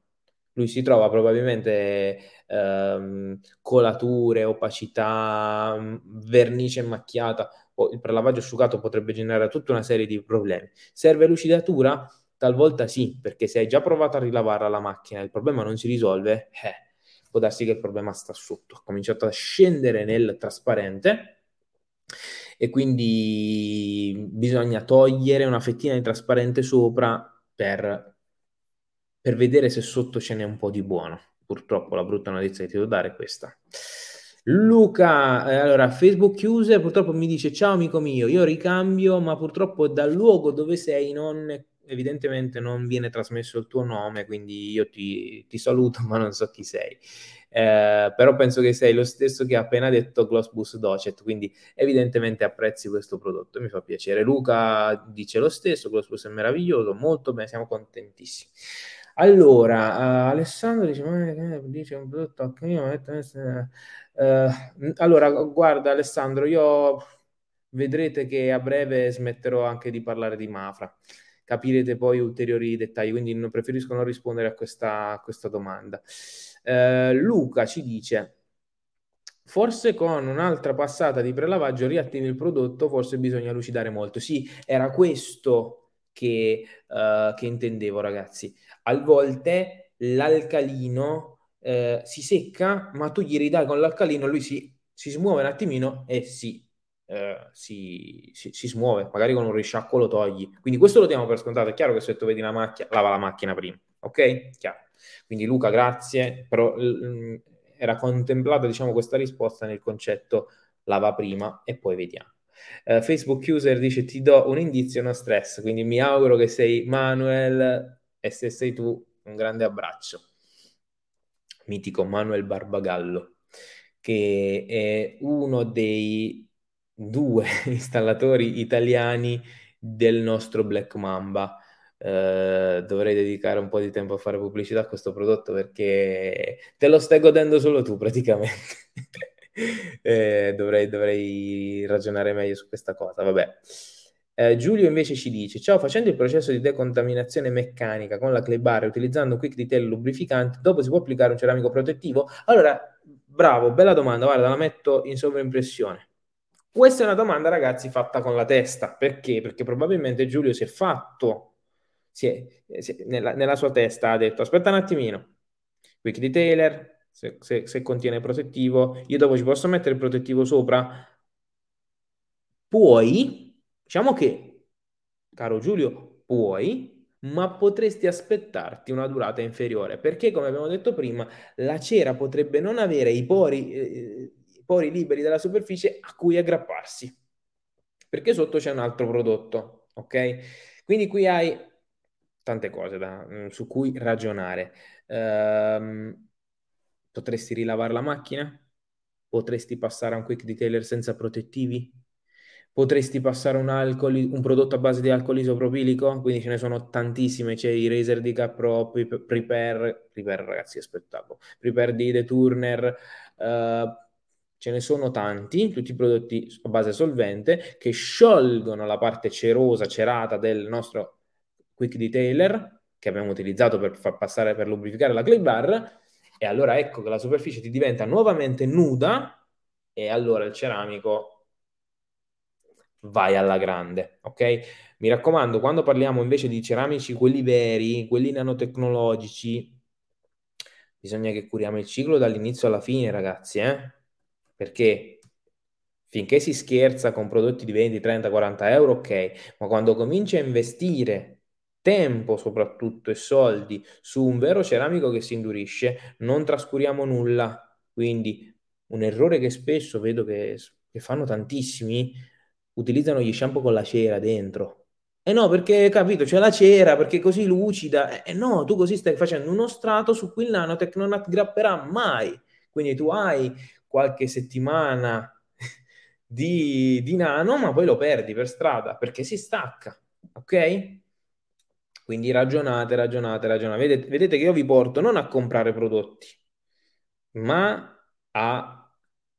Lui si trova probabilmente ehm, colature, opacità, mm, vernice macchiata, il prelavaggio asciugato potrebbe generare tutta una serie di problemi. Serve lucidatura? Talvolta sì, perché se hai già provato a rilavarla la macchina e il problema non si risolve, eh, può darsi che il problema sta sotto. Ha cominciato a scendere nel trasparente e quindi bisogna togliere una fettina di trasparente sopra per, per vedere se sotto ce n'è un po' di buono. Purtroppo la brutta notizia che ti devo dare è questa. Luca, eh, allora Facebook user purtroppo mi dice ciao amico mio, io ricambio ma purtroppo dal luogo dove sei non evidentemente non viene trasmesso il tuo nome, quindi io ti, ti saluto, ma non so chi sei. Eh, però penso che sei lo stesso che ha appena detto Glossbus Docet, quindi evidentemente apprezzi questo prodotto, mi fa piacere. Luca dice lo stesso, Glossbus è meraviglioso, molto bene, siamo contentissimi. Allora, uh, Alessandro dice, ma dice un prodotto uh, allora, guarda Alessandro, io vedrete che a breve smetterò anche di parlare di Mafra capirete poi ulteriori dettagli, quindi non, preferisco non rispondere a questa, a questa domanda. Eh, Luca ci dice, forse con un'altra passata di prelavaggio riattivi il prodotto, forse bisogna lucidare molto. Sì, era questo che, uh, che intendevo ragazzi. A volte l'alcalino eh, si secca, ma tu gli ridai con l'alcalino, lui si, si smuove un attimino e si eh, si, si, si, smuove, magari con un risciacquo lo togli. Quindi questo lo diamo per scontato. È chiaro che se tu vedi la macchina, lava la macchina prima, ok? Chiaro. Quindi Luca, grazie, però l- era contemplata diciamo questa risposta nel concetto lava prima e poi vediamo. Uh, Facebook user dice ti do un indizio, no stress, quindi mi auguro che sei Manuel e se sei tu un grande abbraccio. Mitico Manuel Barbagallo, che è uno dei due installatori italiani del nostro Black Mamba. Uh, dovrei dedicare un po' di tempo a fare pubblicità a questo prodotto perché te lo stai godendo solo tu praticamente. eh, dovrei, dovrei, ragionare meglio su questa cosa. Vabbè. Eh, Giulio invece ci dice: Ciao, facendo il processo di decontaminazione meccanica con la clay bar utilizzando un quick detail lubrificante, dopo si può applicare un ceramico protettivo? Allora, bravo, bella domanda. Guarda, la metto in sovraimpressione. Questa è una domanda, ragazzi, fatta con la testa. Perché? Perché probabilmente Giulio si è fatto, si è, si è, nella, nella, sua testa ha detto, aspetta un attimino, quick detailer, se, se, se contiene protettivo, io dopo ci posso mettere il protettivo sopra? Puoi, diciamo che, caro Giulio, puoi, ma potresti aspettarti una durata inferiore, perché come abbiamo detto prima, la cera potrebbe non avere i pori... Eh, pori liberi dalla superficie a cui aggrapparsi, perché sotto c'è un altro prodotto, ok? Quindi qui hai tante cose da, mm, su cui ragionare. Um, potresti rilavare la macchina? Potresti passare a un quick detailer senza protettivi? Potresti passare un, alcol, un prodotto a base di alcol isopropilico? Quindi ce ne sono tantissime, c'è i Razer di Capro, Prepare, Prepare ragazzi è spettacolo, Prepare di The Turner, uh, ce ne sono tanti, tutti i prodotti a base solvente, che sciolgono la parte cerosa, cerata del nostro quick detailer, che abbiamo utilizzato per far passare, per lubrificare la clay bar, e allora ecco che la superficie ti diventa nuovamente nuda, e allora il ceramico vai alla grande, ok? Mi raccomando, quando parliamo invece di ceramici, quelli veri, quelli nanotecnologici, bisogna che curiamo il ciclo dall'inizio alla fine, ragazzi, eh? Perché finché si scherza con prodotti di 20, 30, 40 euro, ok, ma quando cominci a investire tempo soprattutto e soldi su un vero ceramico che si indurisce, non trascuriamo nulla. Quindi un errore che spesso vedo che, che fanno tantissimi, utilizzano gli shampoo con la cera dentro. Eh no, perché capito, c'è la cera, perché così lucida. Eh no, tu così stai facendo uno strato su cui il nanotech non aggrapperà mai. Quindi tu hai qualche settimana di, di nano, ma poi lo perdi per strada perché si stacca, ok? Quindi ragionate, ragionate, ragionate. Vedete, vedete che io vi porto non a comprare prodotti, ma a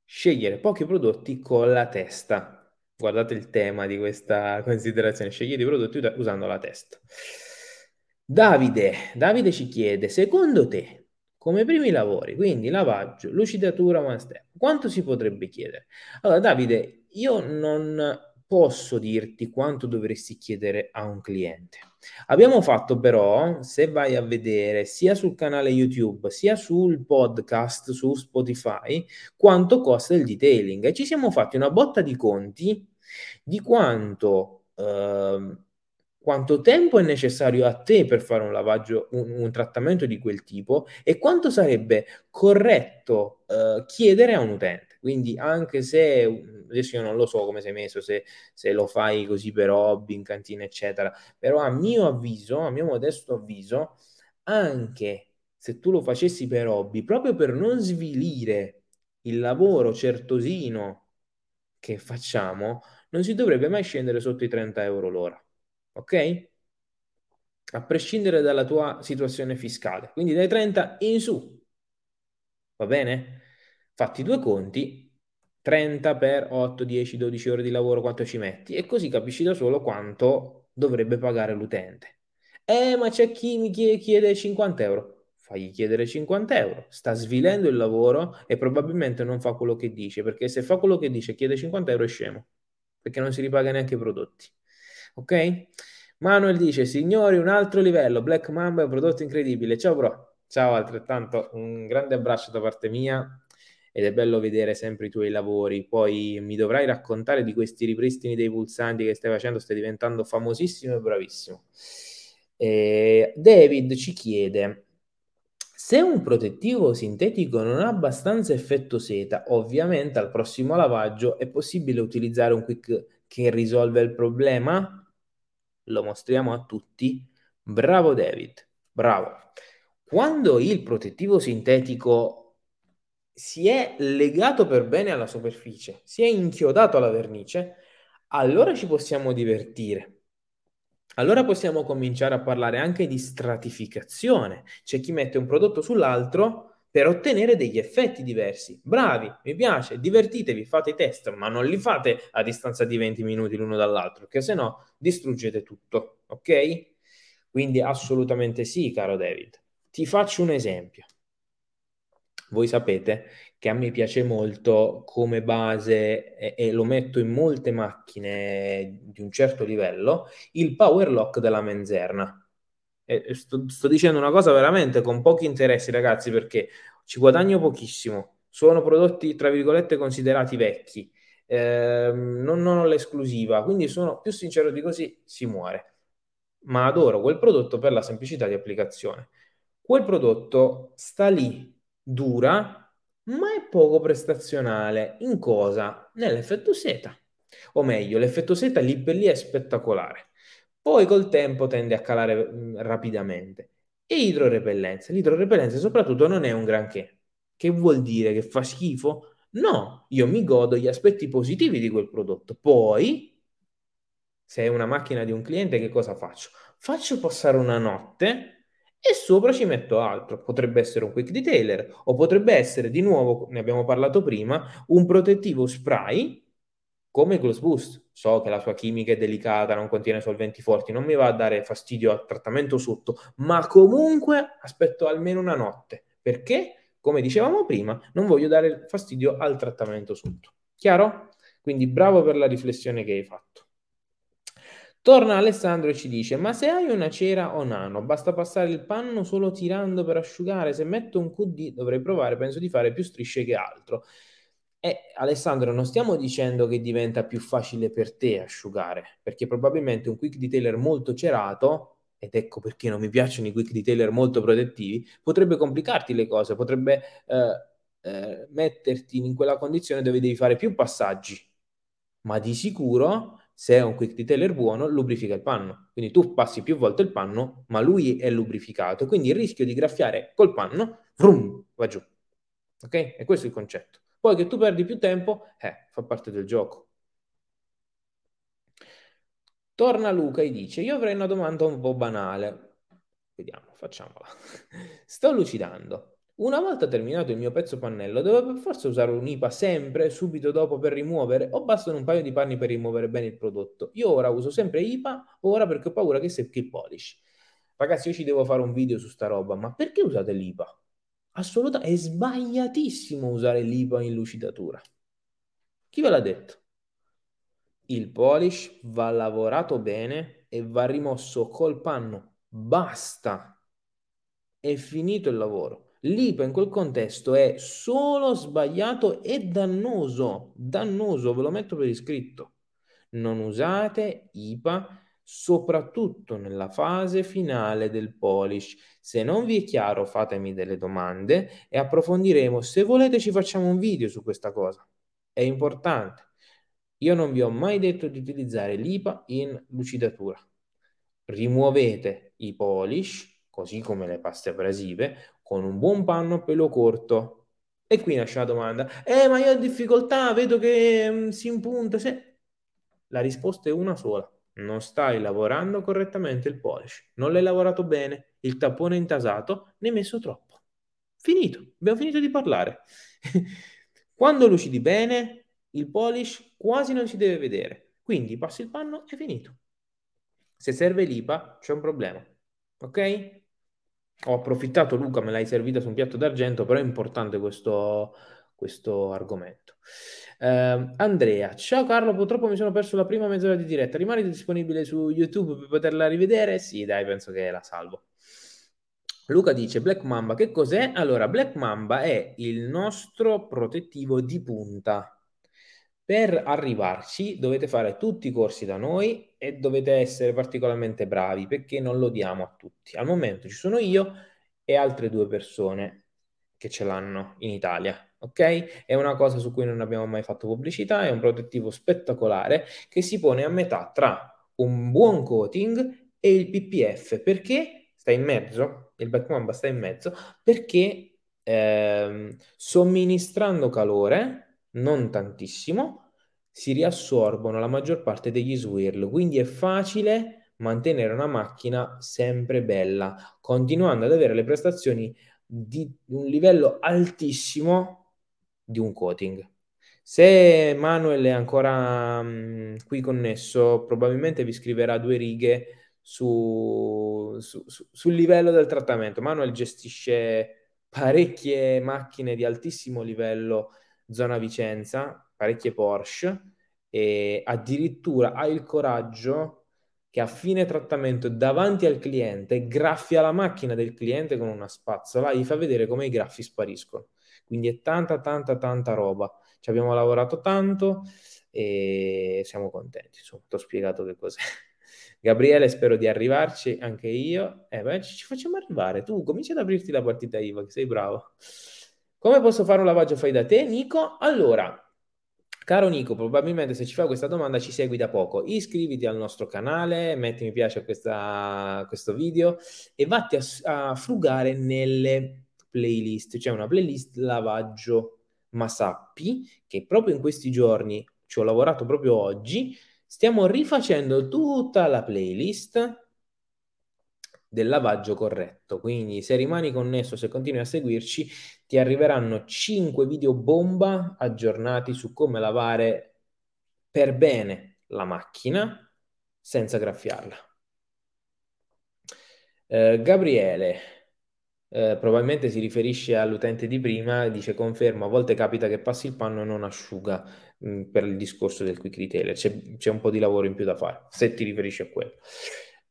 scegliere pochi prodotti con la testa. Guardate il tema di questa considerazione, scegliete i prodotti usando la testa. Davide, Davide ci chiede, secondo te, come primi lavori, quindi lavaggio, lucidatura one step, quanto si potrebbe chiedere? Allora, Davide, io non posso dirti quanto dovresti chiedere a un cliente. Abbiamo fatto però, se vai a vedere sia sul canale YouTube sia sul podcast su Spotify, quanto costa il detailing e ci siamo fatti una botta di conti di quanto... Uh, quanto tempo è necessario a te per fare un lavaggio, un, un trattamento di quel tipo e quanto sarebbe corretto uh, chiedere a un utente. Quindi anche se, adesso io non lo so come sei messo, se, se lo fai così per hobby, in cantina, eccetera, però a mio avviso, a mio modesto avviso, anche se tu lo facessi per hobby, proprio per non svilire il lavoro certosino che facciamo, non si dovrebbe mai scendere sotto i 30 euro l'ora ok? A prescindere dalla tua situazione fiscale, quindi dai 30 in su, va bene? Fatti due conti, 30 per 8, 10, 12 ore di lavoro, quanto ci metti? E così capisci da solo quanto dovrebbe pagare l'utente. Eh, ma c'è chi mi chiede 50 euro. Fagli chiedere 50 euro. Sta svilendo il lavoro e probabilmente non fa quello che dice, perché se fa quello che dice chiede 50 euro è scemo, perché non si ripaga neanche i prodotti. Ok? Manuel dice, signori, un altro livello, Black Mamba è un prodotto incredibile. Ciao bro, ciao altrettanto, un grande abbraccio da parte mia ed è bello vedere sempre i tuoi lavori. Poi mi dovrai raccontare di questi ripristini dei pulsanti che stai facendo, stai diventando famosissimo e bravissimo. Eh, David ci chiede, se un protettivo sintetico non ha abbastanza effetto seta, ovviamente al prossimo lavaggio è possibile utilizzare un quick che risolve il problema? Lo mostriamo a tutti. Bravo David, bravo. Quando il protettivo sintetico si è legato per bene alla superficie, si è inchiodato alla vernice, allora ci possiamo divertire. Allora possiamo cominciare a parlare anche di stratificazione. C'è chi mette un prodotto sull'altro per ottenere degli effetti diversi. Bravi, mi piace, divertitevi, fate i test, ma non li fate a distanza di 20 minuti l'uno dall'altro, perché se no distruggete tutto, ok? Quindi assolutamente sì, caro David. Ti faccio un esempio. Voi sapete che a me piace molto come base e, e lo metto in molte macchine di un certo livello, il power lock della Menzerna sto, sto, dicendo una cosa veramente con pochi interessi, ragazzi, perché ci guadagno pochissimo. Sono prodotti, tra virgolette, considerati vecchi. Eh, non, non ho l'esclusiva, quindi sono più sincero di così, si muore. Ma adoro quel prodotto per la semplicità di applicazione. Quel prodotto sta lì, dura, ma è poco prestazionale. In cosa? Nell'effetto seta. O meglio, l'effetto seta lì per lì è spettacolare poi col tempo tende a calare mh, rapidamente. E idrorepellenza. L'idrorepellenza soprattutto non è un granché. Che vuol dire che fa schifo? No, io mi godo gli aspetti positivi di quel prodotto. Poi, se è una macchina di un cliente, che cosa faccio? Faccio passare una notte e sopra ci metto altro. Potrebbe essere un quick detailer o potrebbe essere di nuovo, ne abbiamo parlato prima, un protettivo spray come Gloss Boost. So che la sua chimica è delicata, non contiene solventi forti, non mi va a dare fastidio al trattamento sotto, ma comunque aspetto almeno una notte. Perché, come dicevamo prima, non voglio dare fastidio al trattamento sotto. Chiaro? Quindi bravo per la riflessione che hai fatto. Torna Alessandro e ci dice: Ma se hai una cera o nano, basta passare il panno solo tirando per asciugare. Se metto un QD dovrei provare, penso di fare più strisce che altro. E Alessandro, non stiamo dicendo che diventa più facile per te asciugare, perché probabilmente un quick detailer molto cerato, ed ecco perché non mi piacciono i quick detailer molto protettivi, potrebbe complicarti le cose, potrebbe eh, eh, metterti in quella condizione dove devi fare più passaggi, ma di sicuro se è un quick detailer buono, lubrifica il panno. Quindi tu passi più volte il panno, ma lui è lubrificato. Quindi il rischio di graffiare col panno, vrum, va giù. Ok? E questo è il concetto. Poi che tu perdi più tempo, eh, fa parte del gioco. Torna Luca e dice, io avrei una domanda un po' banale. Vediamo, facciamola. Sto lucidando. Una volta terminato il mio pezzo pannello, devo per forza usare un'IPA sempre, subito dopo per rimuovere, o bastano un paio di panni per rimuovere bene il prodotto? Io ora uso sempre IPA, ora perché ho paura che secchi il polish. Ragazzi, io ci devo fare un video su sta roba, ma perché usate l'IPA? Assolutamente, è sbagliatissimo usare l'IPA in lucidatura. Chi ve l'ha detto? Il polish va lavorato bene e va rimosso col panno. Basta. È finito il lavoro. L'IPA in quel contesto è solo sbagliato e dannoso, dannoso, ve lo metto per iscritto. Non usate IPA soprattutto nella fase finale del polish. Se non vi è chiaro, fatemi delle domande e approfondiremo. Se volete ci facciamo un video su questa cosa. È importante. Io non vi ho mai detto di utilizzare l'IPA in lucidatura. Rimuovete i polish, così come le paste abrasive, con un buon panno a pelo corto. E qui nasce la domanda, eh ma io ho difficoltà, vedo che mh, mm, si impunta. Se... La risposta è una sola, non stai lavorando correttamente il polish, non l'hai lavorato bene, il tappone è intasato, ne hai messo troppo. Finito, abbiamo finito di parlare. Quando lucidi bene, il polish quasi non si deve vedere, quindi passi il panno e finito. Se serve l'IPA c'è un problema, ok? ho approfittato, Luca, me l'hai servita su un piatto d'argento, però è importante questo, questo argomento. Uh, Andrea, ciao Carlo, purtroppo mi sono perso la prima mezz'ora di diretta. Rimani disponibile su YouTube per poterla rivedere? Sì, dai, penso che la salvo. Luca dice Black Mamba, che cos'è? Allora, Black Mamba è il nostro protettivo di punta. Per arrivarci dovete fare tutti i corsi da noi e dovete essere particolarmente bravi perché non lo diamo a tutti. Al momento ci sono io e altre due persone che ce l'hanno in Italia. Ok? È una cosa su cui non abbiamo mai fatto pubblicità, è un protettivo spettacolare che si pone a metà tra un buon coating e il PPF. Perché sta in mezzo? Il backmamba sta in mezzo perché ehm, somministrando calore non tantissimo, si riassorbono la maggior parte degli swirl, quindi è facile mantenere una macchina sempre bella, continuando ad avere le prestazioni di un livello altissimo di un coating. Se Manuel è ancora mh, qui connesso, probabilmente vi scriverà due righe su, su, su, sul livello del trattamento. Manuel gestisce parecchie macchine di altissimo livello zona Vicenza, parecchie Porsche, e addirittura ha il coraggio che a fine trattamento davanti al cliente graffia la macchina del cliente con una spazzola e gli fa vedere come i graffi spariscono. Quindi è tanta, tanta, tanta roba. Ci abbiamo lavorato tanto e siamo contenti. Insomma, ti ho spiegato che cos'è. Gabriele, spero di arrivarci anche io. Eh, beh, ci facciamo arrivare. Tu cominci ad aprirti la partita IVA, che sei bravo. Come posso fare un lavaggio fai da te, Nico? Allora, caro Nico, probabilmente se ci fai questa domanda ci segui da poco. Iscriviti al nostro canale, metti mi piace a, questa, a questo video e vatti a, a frugare nelle playlist. C'è una playlist lavaggio Masappi che proprio in questi giorni ci ho lavorato proprio oggi. Stiamo rifacendo tutta la playlist del lavaggio corretto. Quindi se rimani connesso, se continui a seguirci, ti arriveranno 5 video bomba aggiornati su come lavare per bene la macchina senza graffiarla. Eh, Gabriele, eh, probabilmente si riferisce all'utente di prima, dice conferma, a volte capita che passi il panno e non asciuga mh, mm, per il discorso del quick retailer, c'è, c'è, un po' di lavoro in più da fare, se ti riferisci a quello.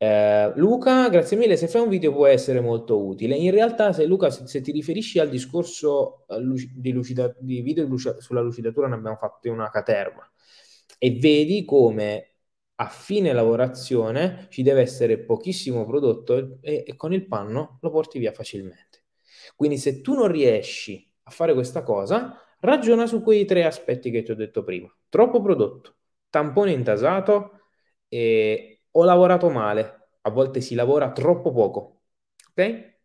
Eh, Luca, grazie mille, se fai un video può essere molto utile. In realtà, se Luca, se, se ti riferisci al discorso uh, di, lucida, di video luci- sulla lucidatura, ne abbiamo fatto una caterva e vedi come a fine lavorazione ci deve essere pochissimo prodotto e, e, con il panno lo porti via facilmente. Quindi se tu non riesci a fare questa cosa, ragiona su quei tre aspetti che ti ho detto prima. Troppo prodotto, tampone intasato e ho lavorato male. A volte si lavora troppo poco. Ok?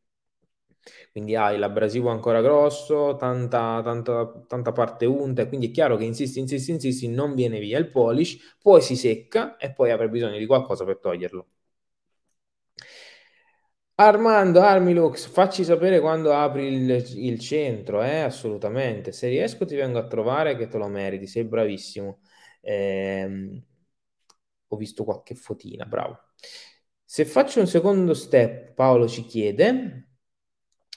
Quindi hai l'abrasivo ancora grosso, tanta, tanta, tanta parte unta, quindi è chiaro che insisti, insisti, insisti, non viene via il polish, poi si secca e poi avrai bisogno di qualcosa per toglierlo. Armando, Armilux, facci sapere quando apri il, il centro, eh? assolutamente. Se riesco ti vengo a trovare che te lo meriti, sei bravissimo. Eh, ho visto qualche fotina, bravo. Se faccio un secondo step, Paolo ci chiede,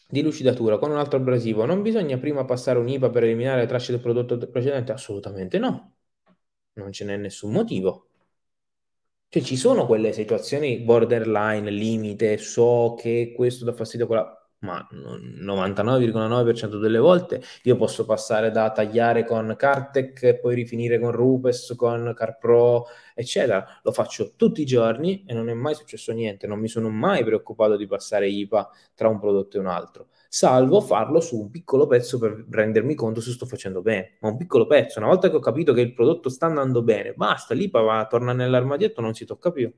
di lucidatura con un altro abrasivo, non bisogna prima passare un'IPA per eliminare le tracce del prodotto precedente? Assolutamente no. Non ce n'è nessun motivo. Cioè ci sono quelle situazioni borderline, limite, so che questo dà fastidio a quella ma 99,9% delle volte io posso passare da tagliare con Cartec e poi rifinire con Rupes, con CarPro, eccetera. Lo faccio tutti i giorni e non è mai successo niente, non mi sono mai preoccupato di passare IPA tra un prodotto e un altro, salvo farlo su un piccolo pezzo per rendermi conto se sto facendo bene, ma un piccolo pezzo, una volta che ho capito che il prodotto sta andando bene, basta, l'IPA va, torna nell'armadietto, non si tocca più.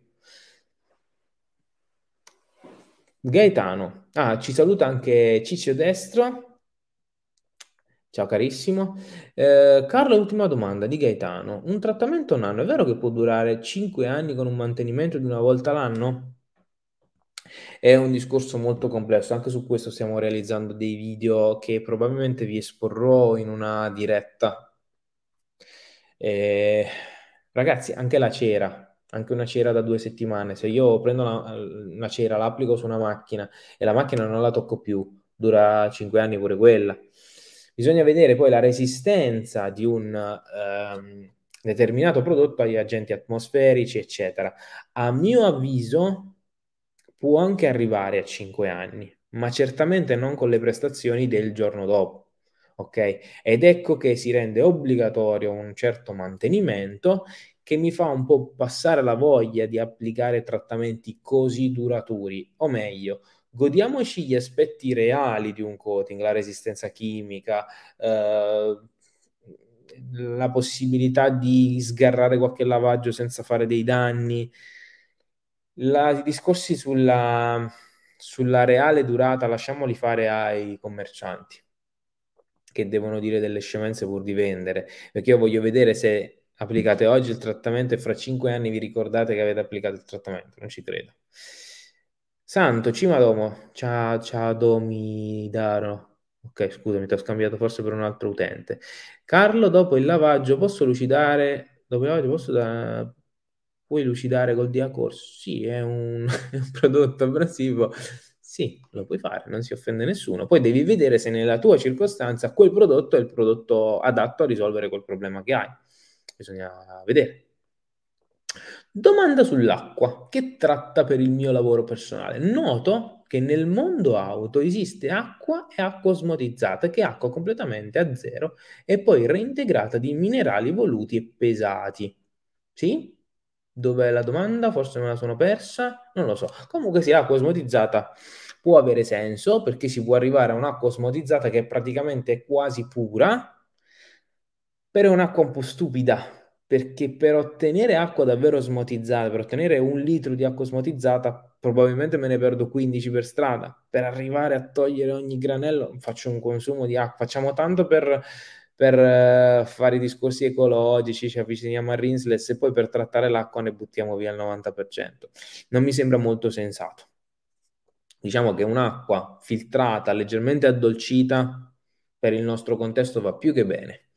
Gaetano, ah, ci saluta anche Ciccio Destro. Ciao carissimo. Eh, Carlo, ultima domanda di Gaetano. Un trattamento un anno, è vero che può durare 5 anni con un mantenimento di una volta l'anno? È un discorso molto complesso, anche su questo stiamo realizzando dei video che probabilmente vi esporrò in una diretta. Eh, ragazzi, anche la cera, anche una cera da due settimane. Se io prendo una, una cera, l'applico su una macchina e la macchina non la tocco più, dura 5 anni pure quella. Bisogna vedere poi la resistenza di un um, determinato prodotto agli agenti atmosferici, eccetera. A mio avviso può anche arrivare a 5 anni, ma certamente non con le prestazioni del giorno dopo. Ok? Ed ecco che si rende obbligatorio un certo mantenimento che mi fa un po' passare la voglia di applicare trattamenti così duraturi, o meglio, godiamoci gli aspetti reali di un coating, la resistenza chimica, eh, la possibilità di sgarrare qualche lavaggio senza fare dei danni. La, I discorsi sulla, sulla reale durata lasciamoli fare ai commercianti che devono dire delle scemenze pur di vendere, perché io voglio vedere se applicate oggi il trattamento e fra cinque anni vi ricordate che avete applicato il trattamento, non ci credo. Santo, Cimadomo, ciao, ciao Domidaro. Ok, scusami, ti ho scambiato forse per un altro utente. Carlo, dopo il lavaggio posso lucidare, dopo il lavaggio posso da... puoi lucidare col Diacors? Sì, è un, è un prodotto abrasivo. Sì, lo puoi fare, non si offende nessuno. Poi devi vedere se nella tua circostanza quel prodotto è il prodotto adatto a risolvere quel problema che hai bisogna vedere. Domanda sull'acqua che tratta per il mio lavoro personale. Noto che nel mondo auto esiste acqua e acqua osmotizzata, che è acqua completamente a zero e poi reintegrata di minerali voluti e pesati. Sì? Dov'è la domanda? Forse me la sono persa? Non lo so. Comunque sì, l'acqua osmotizzata può avere senso perché si può arrivare a un'acqua osmotizzata che è praticamente quasi pura, però è un'acqua un po' stupida, perché per ottenere acqua davvero osmotizzata, per ottenere un litro di acqua osmotizzata, probabilmente me ne perdo 15 per strada. Per arrivare a togliere ogni granello faccio un consumo di acqua. Facciamo tanto per, per uh, fare i discorsi ecologici, ci avviciniamo a Rinsless e poi per trattare l'acqua ne buttiamo via il 90%. Non mi sembra molto sensato. diciamo che un'acqua filtrata, leggermente addolcita, per il nostro contesto va più che bene.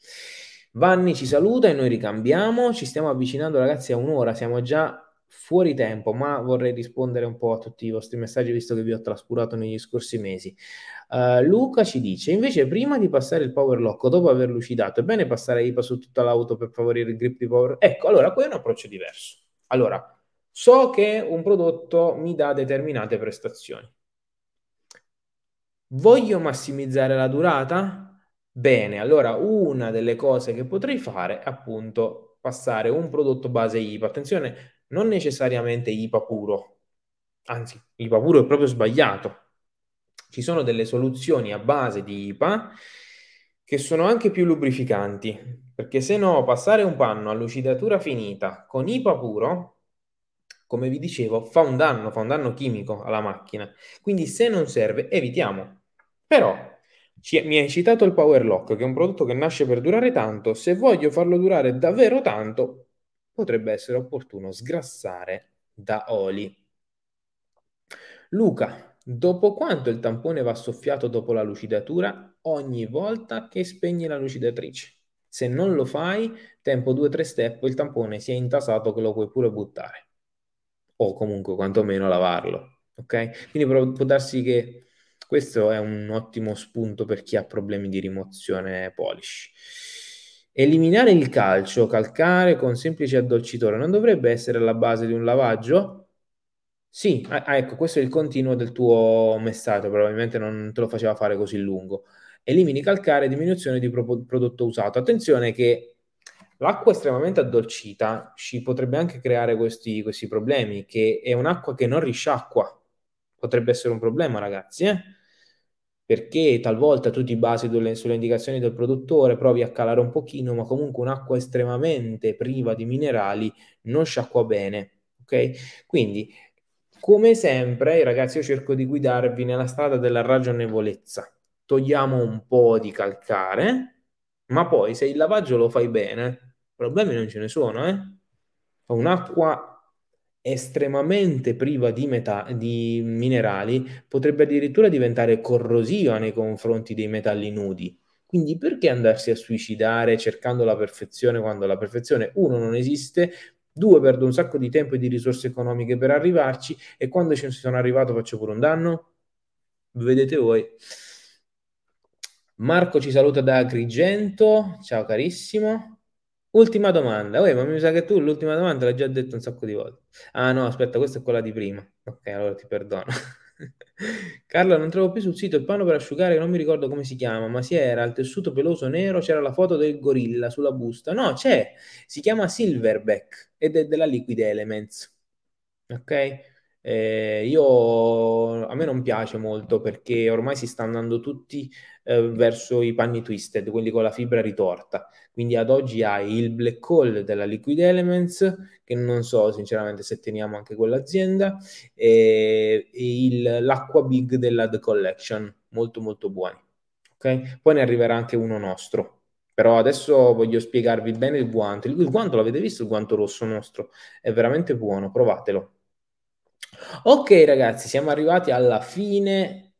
Vanni ci saluta e noi ricambiamo, ci stiamo avvicinando ragazzi a un'ora, siamo già fuori tempo, ma vorrei rispondere un po' a tutti i vostri messaggi visto che vi ho trascurato negli scorsi mesi. Uh, Luca ci dice, invece prima di passare il power lock, dopo aver lucidato, è bene passare IPA su tutta l'auto per favorire il grip di power? Ecco, allora, qui è un approccio diverso. Allora, so che un prodotto mi dà determinate prestazioni. Voglio massimizzare la durata? Bene, allora una delle cose che potrei fare è appunto passare un prodotto base IPA. Attenzione, non necessariamente IPA puro, anzi, IPA puro è proprio sbagliato. Ci sono delle soluzioni a base di IPA che sono anche più lubrificanti, perché se no passare un panno a lucidatura finita con IPA puro, come vi dicevo, fa un danno, fa un danno chimico alla macchina. Quindi se non serve, evitiamo. Però ci, mi hai citato il Power Lock, che è un prodotto che nasce per durare tanto. Se voglio farlo durare davvero tanto, potrebbe essere opportuno sgrassare da oli. Luca, dopo quanto il tampone va soffiato dopo la lucidatura? Ogni volta che spegni la lucidatrice. Se non lo fai, tempo 2-3 step, il tampone si è intasato che lo puoi pure buttare. O comunque quantomeno lavarlo. Ok? Quindi può darsi che questo è un ottimo spunto per chi ha problemi di rimozione polish. Eliminare il calcio calcare con semplice addolcitore non dovrebbe essere la base di un lavaggio? Sì, ah, ah, ecco, questo è il continuo del tuo messaggio, probabilmente non te lo faceva fare così lungo. Elimini calcare, diminuzione di pro- prodotto usato. Attenzione che l'acqua estremamente addolcita ci potrebbe anche creare questi, questi problemi, che è un'acqua che non risciacqua. Potrebbe essere un problema, ragazzi, eh? Perché talvolta tu ti basi sulle indicazioni del produttore, provi a calare un pochino, ma comunque un'acqua estremamente priva di minerali non sciacqua bene, ok? Quindi, come sempre, ragazzi, io cerco di guidarvi nella strada della ragionevolezza. Togliamo un po' di calcare, ma poi se il lavaggio lo fai bene, problemi non ce ne sono, eh? Un'acqua estremamente priva di, meta- di minerali potrebbe addirittura diventare corrosiva nei confronti dei metalli nudi. Quindi perché andarsi a suicidare cercando la perfezione quando la perfezione, uno, non esiste, due, perdo un sacco di tempo e di risorse economiche per arrivarci e quando ci sono arrivato faccio pure un danno? Vedete voi. Marco ci saluta da Agrigento, ciao carissimo. Ultima domanda. Uè, ma mi sa che tu l'ultima domanda l'hai già detto un sacco di volte. Ah no, aspetta, questa è quella di prima. Ok, allora ti perdono. Carlo, non trovo più sul sito il panno per asciugare, non mi ricordo come si chiama, ma si era il tessuto peloso nero, c'era la foto del gorilla sulla busta. No, c'è, si chiama Silverback ed è della Liquid Elements. Ok? Eh, io, a me non piace molto perché ormai si sta andando tutti eh, verso i panni twisted, quelli con la fibra ritorta. Quindi ad oggi hai il Black Hole della Liquid Elements, che non so sinceramente se teniamo anche quell'azienda, e, e il, l'Aqua Big della The Collection, molto molto buoni. Okay? Poi ne arriverà anche uno nostro. Però adesso voglio spiegarvi bene il guanto. Il guanto l'avete visto, il guanto rosso nostro? È veramente buono, provatelo. Ok ragazzi, siamo arrivati alla fine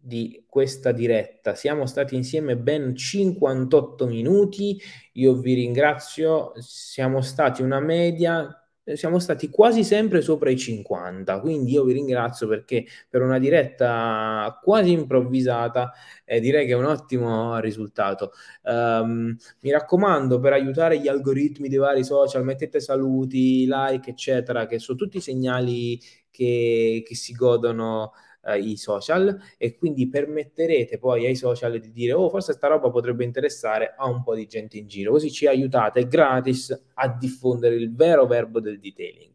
di questa diretta. Siamo stati insieme ben 58 minuti. Io vi ringrazio. Siamo stati una media siamo stati quasi sempre sopra i 50, quindi io vi ringrazio perché per una diretta quasi improvvisata eh, direi che è un ottimo risultato. Um, mi raccomando, per aiutare gli algoritmi dei vari social, mettete saluti, like, eccetera, che sono tutti segnali che, che si godono eh, i social e quindi permetterete poi ai social di dire oh forse sta roba potrebbe interessare a un po' di gente in giro, così ci aiutate gratis a diffondere il vero verbo del detailing.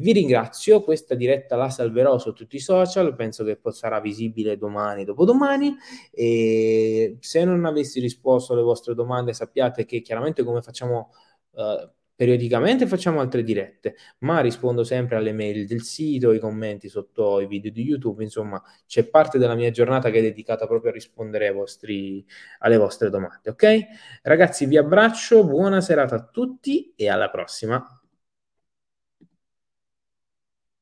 Vi ringrazio, questa diretta la salverò su tutti i social, penso che sarà visibile domani, dopodomani e se non avessi risposto alle vostre domande sappiate che chiaramente come facciamo uh, Periodicamente facciamo altre dirette, ma rispondo sempre alle mail del sito, ai commenti sotto i video di YouTube, insomma, c'è parte della mia giornata che è dedicata proprio a rispondere vostri, alle vostre domande, ok? Ragazzi, vi abbraccio, buona serata a tutti e alla prossima.